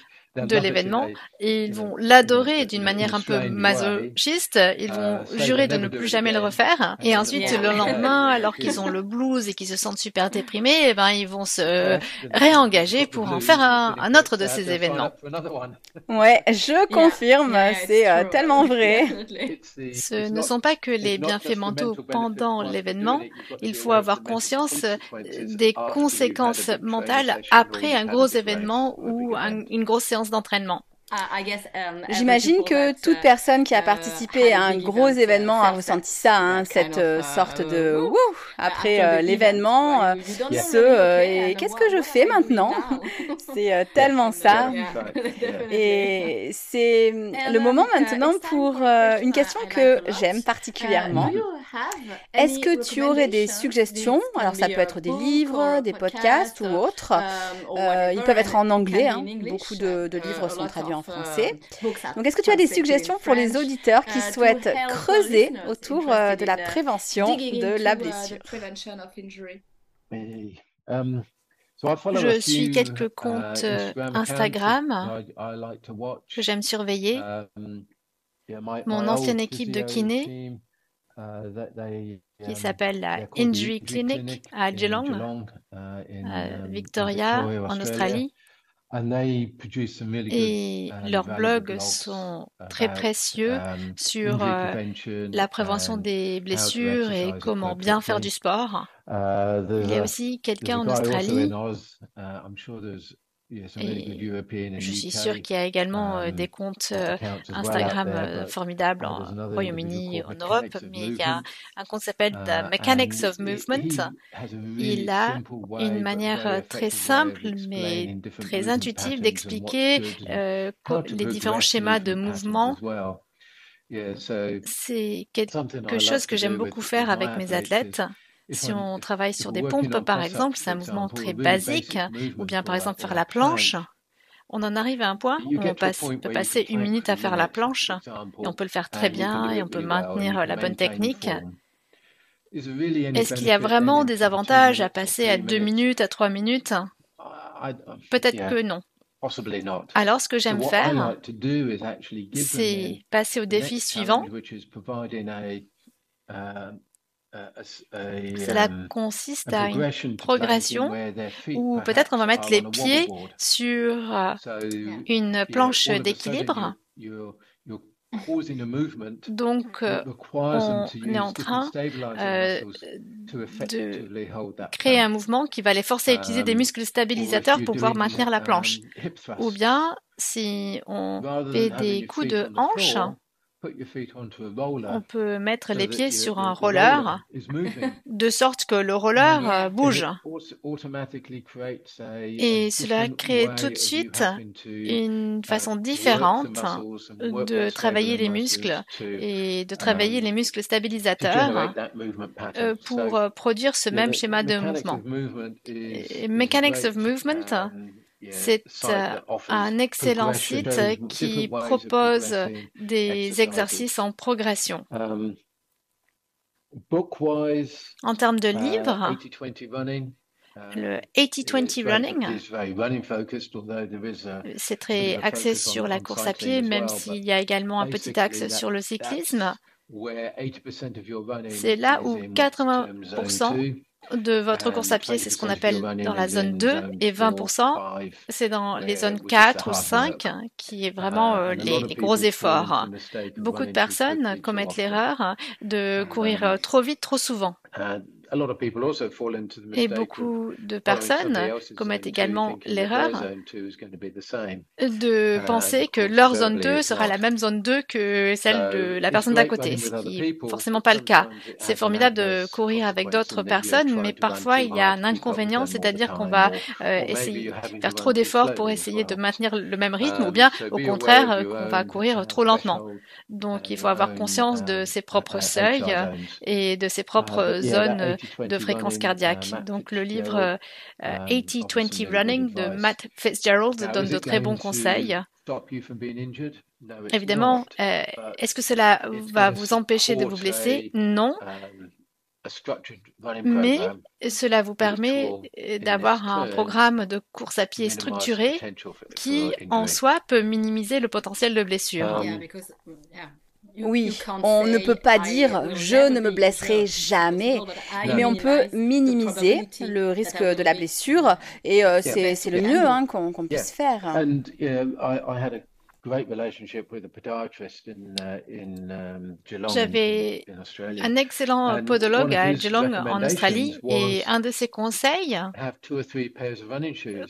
de l'événement et ils vont l'adorer d'une manière un peu masochiste. Ils vont uh, jurer de ne plus jamais le refaire. Et ensuite, le lendemain, alors qu'ils ont le blues et qu'ils se sentent super déprimés, eh ben, ils vont se réengager pour en faire un, autre de ces événements. Ouais, je confirme, c'est euh, tellement vrai. Ce ne sont pas que les bienfaits mentaux pendant l'événement. Il faut avoir conscience des conséquences mentales après un gros événement ou une grosse séance d'entraînement. Ah, um, J'imagine que toute uh, personne qui a uh, participé à un gros événement a ressenti ça, hein, cette euh, sorte de uh, wouh après euh, l'événement, euh, ce et qu'est-ce que je fais maintenant? C'est tellement ça. Et c'est le moment maintenant pour une question que j'aime particulièrement. Est-ce que tu aurais des suggestions? Alors ça peut être des livres, des podcasts ou autres. Um, ils peuvent être en anglais. Hein. Beaucoup de, de livres sont traduits en en français. Donc, est-ce que tu as des suggestions pour les auditeurs qui uh, souhaitent creuser autour euh, de la prévention de la uh, blessure um, je suis quelques uh, comptes euh, Instagram que j'aime surveiller. Um, Mon ancienne équipe de kiné, qui um, s'appelle la Injury Clinic à Geelong, Victoria, en Australie. Et leurs blogs sont très précieux um, sur euh, la prévention des blessures et comment bien faire du sport. Uh, Il y a aussi quelqu'un en Australie je suis sûre qu'il y a également euh, um, des comptes euh, Instagram euh, formidables en Royaume-Uni, en Europe, mais il y a un compte qui s'appelle The uh, Mechanics of Movement. Il a une manière très simple mais très intuitive d'expliquer les différents schémas de mouvement c'est quelque chose que j'aime beaucoup faire avec mes athlètes. Si on travaille sur des pompes, par exemple, c'est un mouvement très basique, ou bien par exemple faire la planche, on en arrive à un point où on peut passer une minute à faire la planche, et on peut le faire très bien, et on peut maintenir la bonne technique. Est-ce qu'il y a vraiment des avantages à passer à deux minutes, à trois minutes? Peut-être que non. Alors, ce que j'aime faire, c'est passer au défi suivant cela um, consiste à une progression où peut-être on va mettre les pieds sur euh, une planche d'équilibre. Donc, euh, on est en train euh, de créer un mouvement qui va les forcer à utiliser des um, muscles stabilisateurs pour pouvoir maintenir la planche. Um, Ou bien, si on fait des coups de hanche, on peut mettre les pieds sur un roller de sorte que le roller euh, bouge. Et cela crée tout de suite une façon différente de travailler les muscles et de travailler les muscles stabilisateurs euh, pour euh, produire ce même schéma de mouvement. Mechanics of Movement c'est euh, un excellent site qui propose des exercices en progression. Um, en termes de uh, livres, uh, le 80-20 running, c'est très axé sur la course à pied, même s'il y a également un petit axe sur le cyclisme. C'est là où 80% de votre course à pied, c'est ce qu'on appelle dans la zone 2, et 20%, c'est dans les zones 4 ou 5, qui est vraiment euh, les, les, gros efforts. Beaucoup de personnes commettent l'erreur de courir euh, trop vite, trop souvent. Et beaucoup de personnes commettent également l'erreur de uh, penser que leur zone 2 sera la même zone 2 que celle de la personne d'à côté, ce qui n'est forcément pas le cas. C'est formidable de courir avec d'autres personnes, mais parfois il y a un inconvénient, c'est-à-dire qu'on va euh, essayer faire trop d'efforts pour essayer de maintenir le même rythme, ou bien au contraire qu'on va courir trop lentement. Donc il faut avoir conscience de ses propres seuils et de ses propres zones de fréquence cardiaque. Donc le livre 80-20 euh, Running de Matt Fitzgerald donne de très bons conseils. Évidemment, euh, est-ce que cela va vous empêcher de vous blesser? Non. mais cela vous permet d'avoir un programme de course à pied structuré qui, en soi, peut minimiser le potentiel de blessure. Um, oui, on ne peut pas dire je ne me blesserai jamais, mais on peut minimiser le risque de la blessure et euh, c'est le mieux hein, qu'on puisse faire. J'avais un excellent podologue à Geelong en Australie et un de ses conseils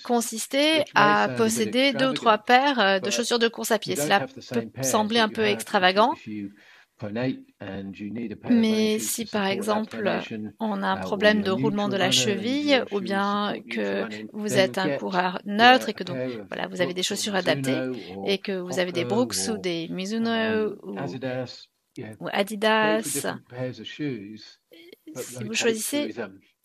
consistait à posséder deux ou trois paires euh, de chaussures de course à pied. Cela peut sembler un peu extravagant, mais si par exemple on a un problème de roulement de la cheville ou bien que vous êtes un coureur neutre et que donc voilà vous avez des chaussures adaptées et que vous avez des Brooks ou des Mizuno ou, ou Adidas, si vous choisissez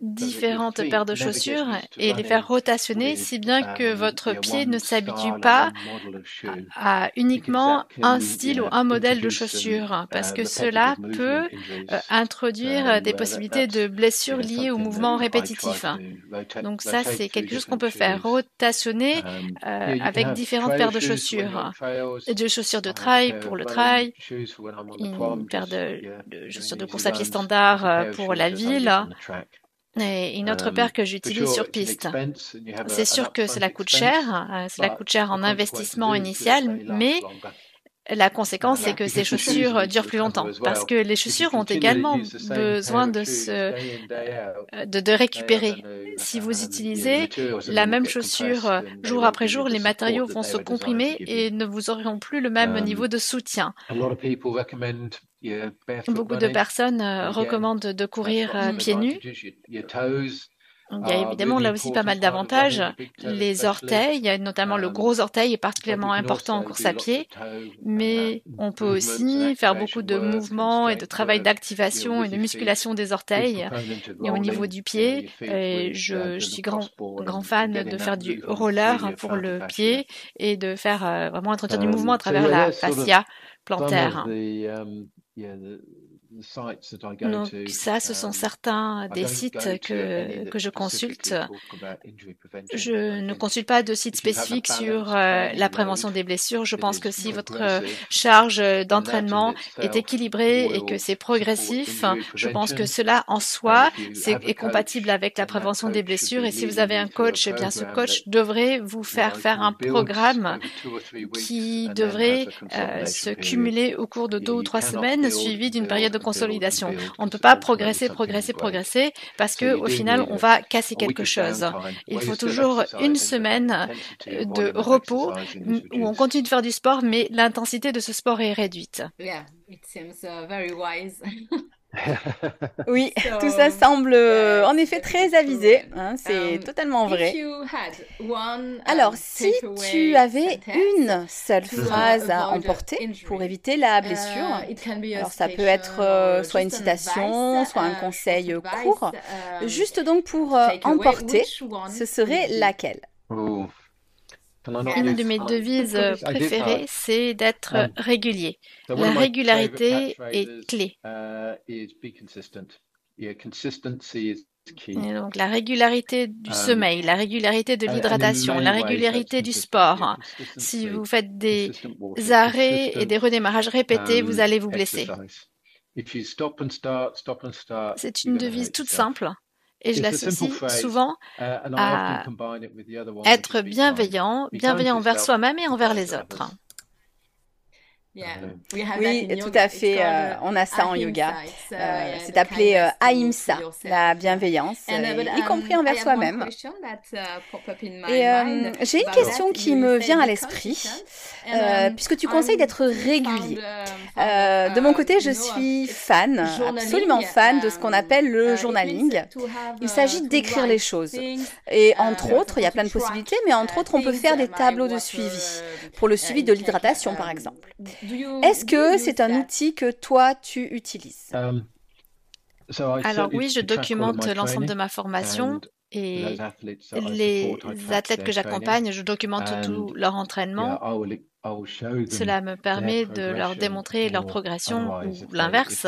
différentes paires de chaussures et les faire rotationner si bien que votre pied ne s'habitue pas à, uniquement un style ou un modèle de chaussures parce que cela peut euh, introduire des possibilités de blessures liées au mouvement répétitif. Donc ça, c'est quelque chose qu'on peut faire rotationner euh, avec différentes paires de chaussures. De chaussures de trail pour le trail, une paire de, de chaussures de course à pied standard euh, pour la ville, et une autre euh, paire que j'utilise sur piste. C'est sûr que cela coûte cher, euh, cela coûte cher en investissement initial, mais la conséquence, c'est que ces chaussures durent plus longtemps parce que les chaussures ont également besoin de se, euh, de, de récupérer. Si vous utilisez la même chaussure jour après jour, les matériaux vont se comprimer et ne vous auront plus le même niveau de soutien. Beaucoup de personnes euh, recommandent de courir euh, pieds nus. Il y a évidemment là aussi pas mal d'avantages. Les orteils, notamment le gros orteil est particulièrement important en course à pied, mais on peut aussi faire beaucoup de mouvements et de travail d'activation et de musculation des orteils. Et au niveau du pied, je, je, suis grand, grand fan de faire du roller pour le pied et de faire euh, vraiment entretenir du mouvement à travers la fascia plantaire. Donc ça, ce sont um, certains des sites que, que je consulte. Je ne consulte pas de sites spécifiques sur euh, la prévention des blessures. Je pense que si votre charge d'entraînement est équilibrée et que c'est progressif, je pense que cela en soi est compatible avec la prévention des blessures. Et si vous avez un coach, eh bien ce coach devrait vous faire faire un programme qui devrait euh, se cumuler au cours de deux ou trois semaines, suivi d'une période de consolidation. On ne peut pas progresser, progresser, progresser parce que au final, on va casser quelque chose. Il faut toujours une semaine de repos où on continue de faire du sport, mais l'intensité de ce sport est réduite. oui, tout ça semble euh, en effet très avisé, hein, c'est um, totalement vrai. Alors, um, si tu avais une seule phrase à emporter pour éviter la uh, blessure, alors ça peut être euh, soit une citation, soit un uh, conseil court, um, juste donc pour euh, emporter, ce serait laquelle? Une de mes devises préférées, c'est d'être régulier. La régularité est clé. donc la régularité du um, sommeil, la régularité de l'hydratation, la régularité du sport. Si vous faites des arrêts et des redémarrages répétés, vous allez vous blesser. C'est une devise toute simple et je l'associe souvent uh, à être bienveillant, bienveillant envers soi-même et envers les autres. Oui, tout à fait. Euh, on a ça en yoga. Uh, euh, c'est appelé euh, Ahimsa, la bienveillance, uh, y compris envers soi-même. Et j'ai une question qui me vient à l'esprit, um, puisque tu conseilles d'être régulier. Um, de mon côté, je suis fan, absolument fan de ce qu'on um, appelle le journaling. Il s'agit d'écrire les choses. Et entre autres, il y a plein de possibilités, mais entre autres, on peut faire des tableaux de suivi pour le suivi de l'hydratation, par exemple. Est-ce que c'est un outil que toi tu utilises? Um, Alors oui, je documente l'ensemble de ma formation et les athlètes que j'accompagne, je documente tout leur entraînement. Cela me permet de leur démontrer leur progression ou l'inverse.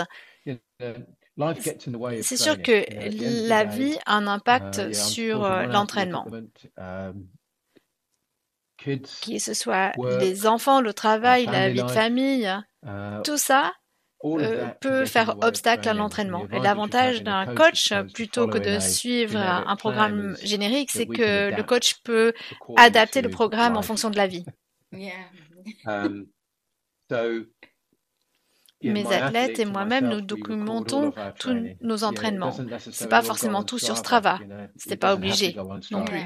c'est sûr que la vie a un impact uh, sur euh, l'entraînement. Que ce soit les enfants, le travail, la vie de famille, uh, tout ça euh, peut faire obstacle à l'entraînement. Et l'avantage d'un coach, plutôt que de suivre un programme générique, c'est que le coach peut adapter le programme en fonction de la vie. Um, mes athlètes et moi-même, nous documentons tous nos entraînements. C'est pas forcément tout sur Strava. C'était pas obligé non plus.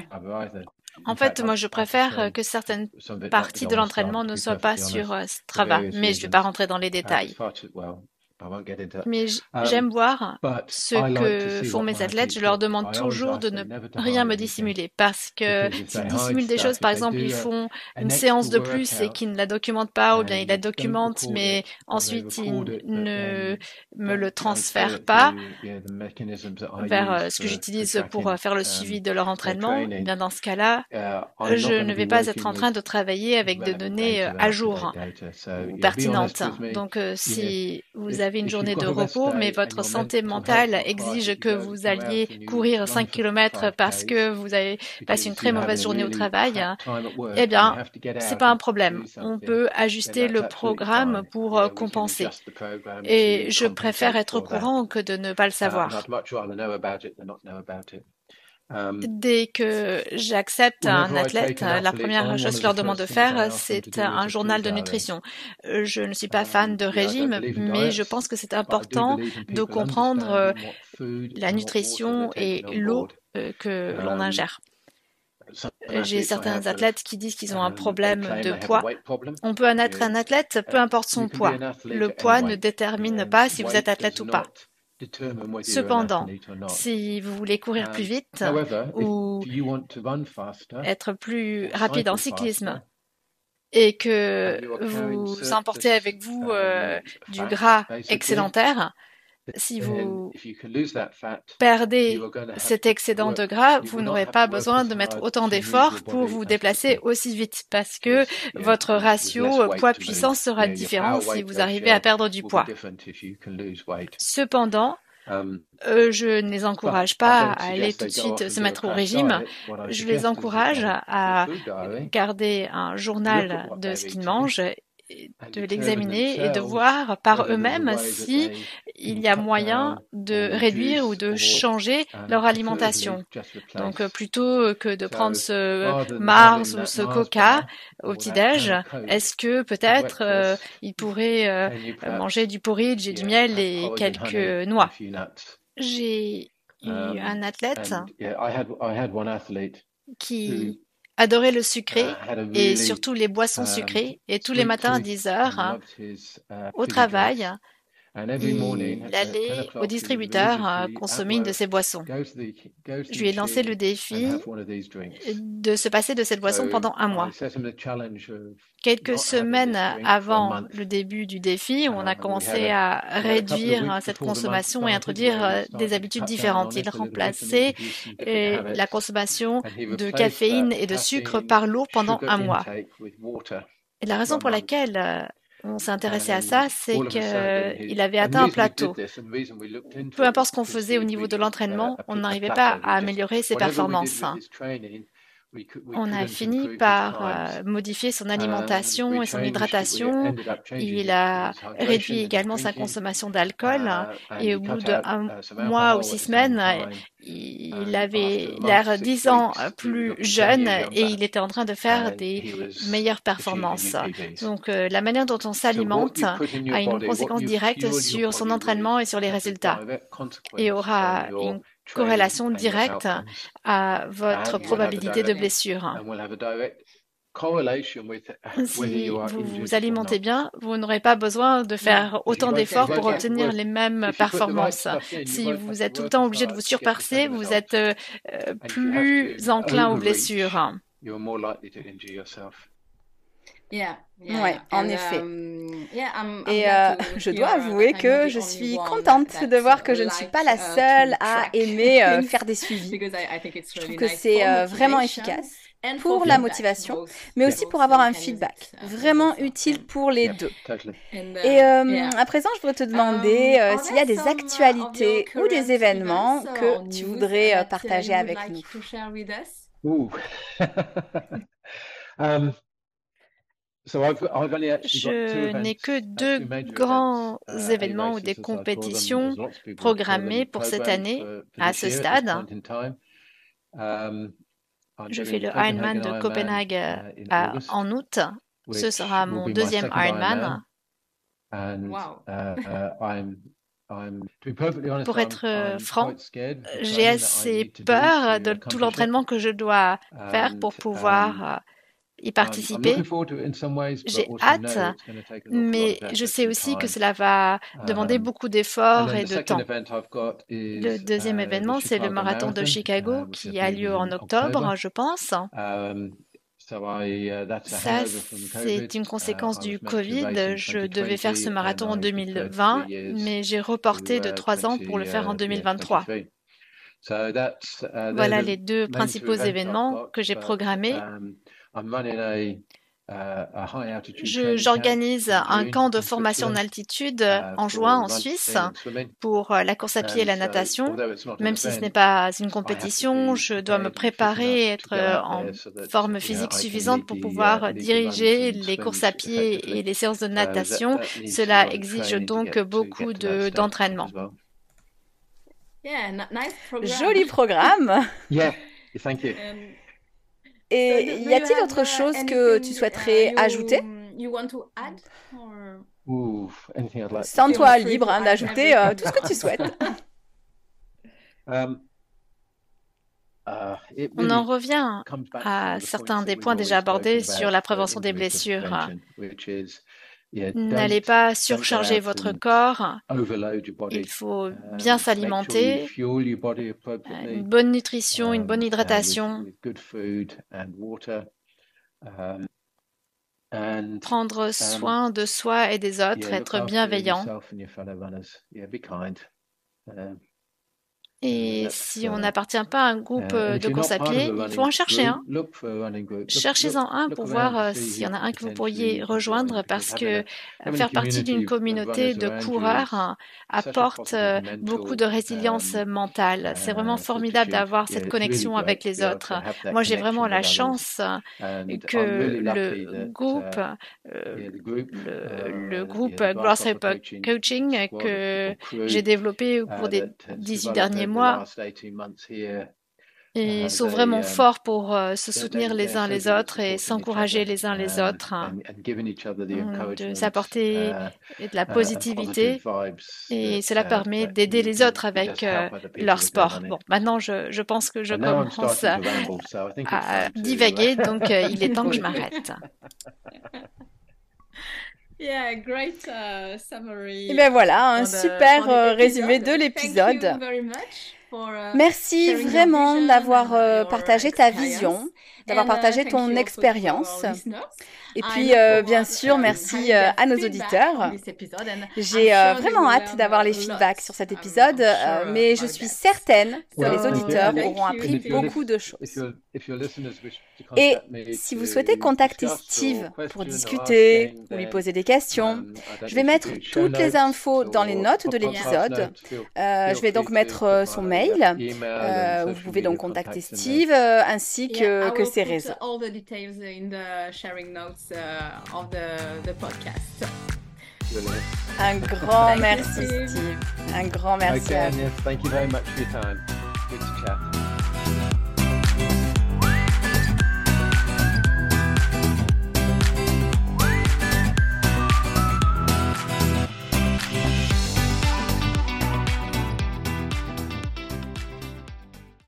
En fait, moi, je préfère que certaines parties de l'entraînement ne soient pas sur euh, Strava, mais je ne vais pas rentrer dans les détails. Mais um, j'aime voir ce que font mes athlètes. Je leur demande toujours de ne rien me dissimuler parce que s'ils dissimulent des choses, par exemple, ils font une séance de plus et qu'ils ne la documentent pas ou bien ils la documentent mais ensuite ils ne me le transfèrent pas vers euh, ce que j'utilise pour euh, faire le suivi um, de leur entraînement, bien dans ce cas-là, uh, je ne vais pas être en train de travailler avec des données euh, à jour ou pertinentes. Donc si vous avez avez une journée de repos, mais votre santé mentale exige que vous alliez courir 5 km parce que vous avez passé une très mauvaise journée au travail, eh bien, c'est pas un problème. On peut ajuster le programme pour compenser. Et je préfère être au courant que de ne pas le savoir. Um, Dès que j'accepte un athlète, la première chose que je leur demande de faire, c'est un journal de nutrition. Euh, je ne suis pas fan de régime, mais je pense que c'est important de comprendre euh, la nutrition et l'eau euh, que l'on um, ingère. J'ai certains athlètes qui disent qu'ils ont un problème de poids. On peut en être un athlète, peu importe son poids. Le poids ne détermine pas si vous êtes athlète ou pas. Cependant, si vous voulez courir plus vite ou être plus rapide en cyclisme et que vous emportez avec vous euh, du gras excédentaire, si vous perdez cet excédent de gras, vous n'aurez pas besoin de mettre autant d'efforts pour vous déplacer aussi vite parce que votre ratio poids-puissance sera différent si vous arrivez à perdre du poids. Cependant, um, euh, je ne les encourage pas à aller tout de suite se mettre au régime. Je les encourage à garder un journal de ce qu'ils mangent de l'examiner et de voir par eux-mêmes si il y a moyen de réduire ou de changer leur alimentation. Donc plutôt que de prendre ce Mars ou ce Coca au petit-déj, est-ce que peut-être euh, ils pourraient euh, manger du porridge et du miel et quelques noix? J'ai eu um, un athlète. qui adorait le sucré uh, et surtout les boissons um, sucrées. Et tous les matins à 10 heures, uh, au travail, il allait au distributeur consommer une de ces boissons. Je lui ai lancé le défi de se passer de cette boisson pendant un mois. Quelques semaines avant le début du défi, on a commencé à réduire cette consommation et introduire euh, des habitudes différentes. Il remplaçait euh, la consommation de caféine et de sucre par l'eau pendant un mois. Et la raison pour laquelle euh, on s'est intéressé à ça, c'est qu'il avait atteint un plateau. Peu importe ce qu'on faisait au niveau de l'entraînement, on n'arrivait pas à améliorer ses performances on a fini par euh, modifier son alimentation et son hydratation. Il a réduit également sa consommation d'alcool et au bout d'un mois ou six semaines, il avait l'air dix ans plus jeune et il était en train de faire des meilleures performances. Donc euh, la manière dont on s'alimente a une conséquence directe sur son entraînement et sur les résultats et aura une corrélation directe à votre probabilité de blessure. Si vous vous alimentez bien, vous n'aurez pas besoin de faire autant d'efforts pour obtenir les mêmes performances. Si vous êtes tout le temps obligé de vous surpasser, vous êtes euh, plus enclin aux blessures. Oui, en effet. Um, et euh, je dois avouer que je suis contente de voir que je ne suis pas la uh, seule à aimer euh, faire des suivis. Je trouve que c'est euh, vraiment efficace pour la motivation, mais aussi pour avoir un feedback vraiment utile pour les deux. Et à présent, je voudrais te demander um, s'il y a des actualités ou des événements que tu voudrais partager avec nous? um, je n'ai que deux grands uh, événements ou des compétitions programmées pour cette année à ce stade. Um, je fais le Ironman de Copenhague uh, euh, en août. Ce sera mon deuxième Ironman. Pour être franc, j'ai assez peur de tout l'entraînement que je dois faire pour pouvoir um, y participer. J'ai hâte, mais je sais aussi que cela va demander um, beaucoup d'efforts et de temps. Le deuxième uh, événement, c'est le marathon de Chicago uh, qui a lieu en octobre, je pense. Um, uh, Ça, c'est une conséquence du Covid. Je devais faire ce marathon en 2020, mais j'ai reporté de trois ans pour le faire en 2023. Voilà les deux principaux événements que j'ai programmés. Um, J'organise un camp de formation en altitude uh, en juin en Suisse pour euh, la course à pied et la natation. Même si ce n'est pas une compétition, je dois me préparer, être en forme physique suffisante pour pouvoir diriger les courses à pied et les séances de natation. Cela exige donc beaucoup d'entraînement. Joli programme. Et y a-t-il autre chose que tu souhaiterais ajouter? Sens-toi libre hein, d'ajouter euh, tout ce que tu souhaites. Um, uh, On en revient à certains des points déjà abordés sur la prévention des blessures. N'allez pas surcharger votre corps. Il faut uh, bien s'alimenter, une bonne nutrition, une bonne hydratation, prendre soin de soi et des autres, être bienveillant. Et si on n'appartient pas à un groupe euh, de course à pied, il faut en chercher un. Cherchez-en un pour voir euh, s'il y en a un que vous pourriez rejoindre parce que faire partie d'une communauté de coureurs hein, apporte euh, beaucoup de résilience mentale. C'est vraiment formidable d'avoir cette connexion avec les autres. Moi, j'ai vraiment la chance que le groupe, le, groupe Grasshopper Coaching que j'ai développé au cours des 18 derniers mois et sont vraiment forts pour euh, se soutenir les uns les autres et s'encourager les uns les autres, hein. de s'apporter de la positivité et cela permet d'aider les autres avec euh, leur sport. Bon, maintenant je, je pense que je commence à, divaguer, donc euh, il est temps que je m'arrête. Yeah, great uh, summary. Et ben voilà, un super résumé de l'épisode. Uh, Merci vraiment d'avoir uh, partagé ta vision, d'avoir partagé ton expérience. Et puis, euh, bien sûr, merci euh, à nos auditeurs. J'ai euh, vraiment hâte d'avoir les feedbacks sur cet épisode, mais je suis certaine que les auditeurs auront appris beaucoup de choses. Et si vous souhaitez contacter Steve pour discuter ou lui poser des questions, je vais mettre toutes les infos dans les notes de l'épisode. je vais donc mettre son mail, où vous pouvez donc contacter Steve, ainsi que, que ses réseaux. Uh, of the, sharing notes of the podcast. Un grand merci, Steve. Un grand merci. Okay, Agnes, thank you very much for your time. Good to chat.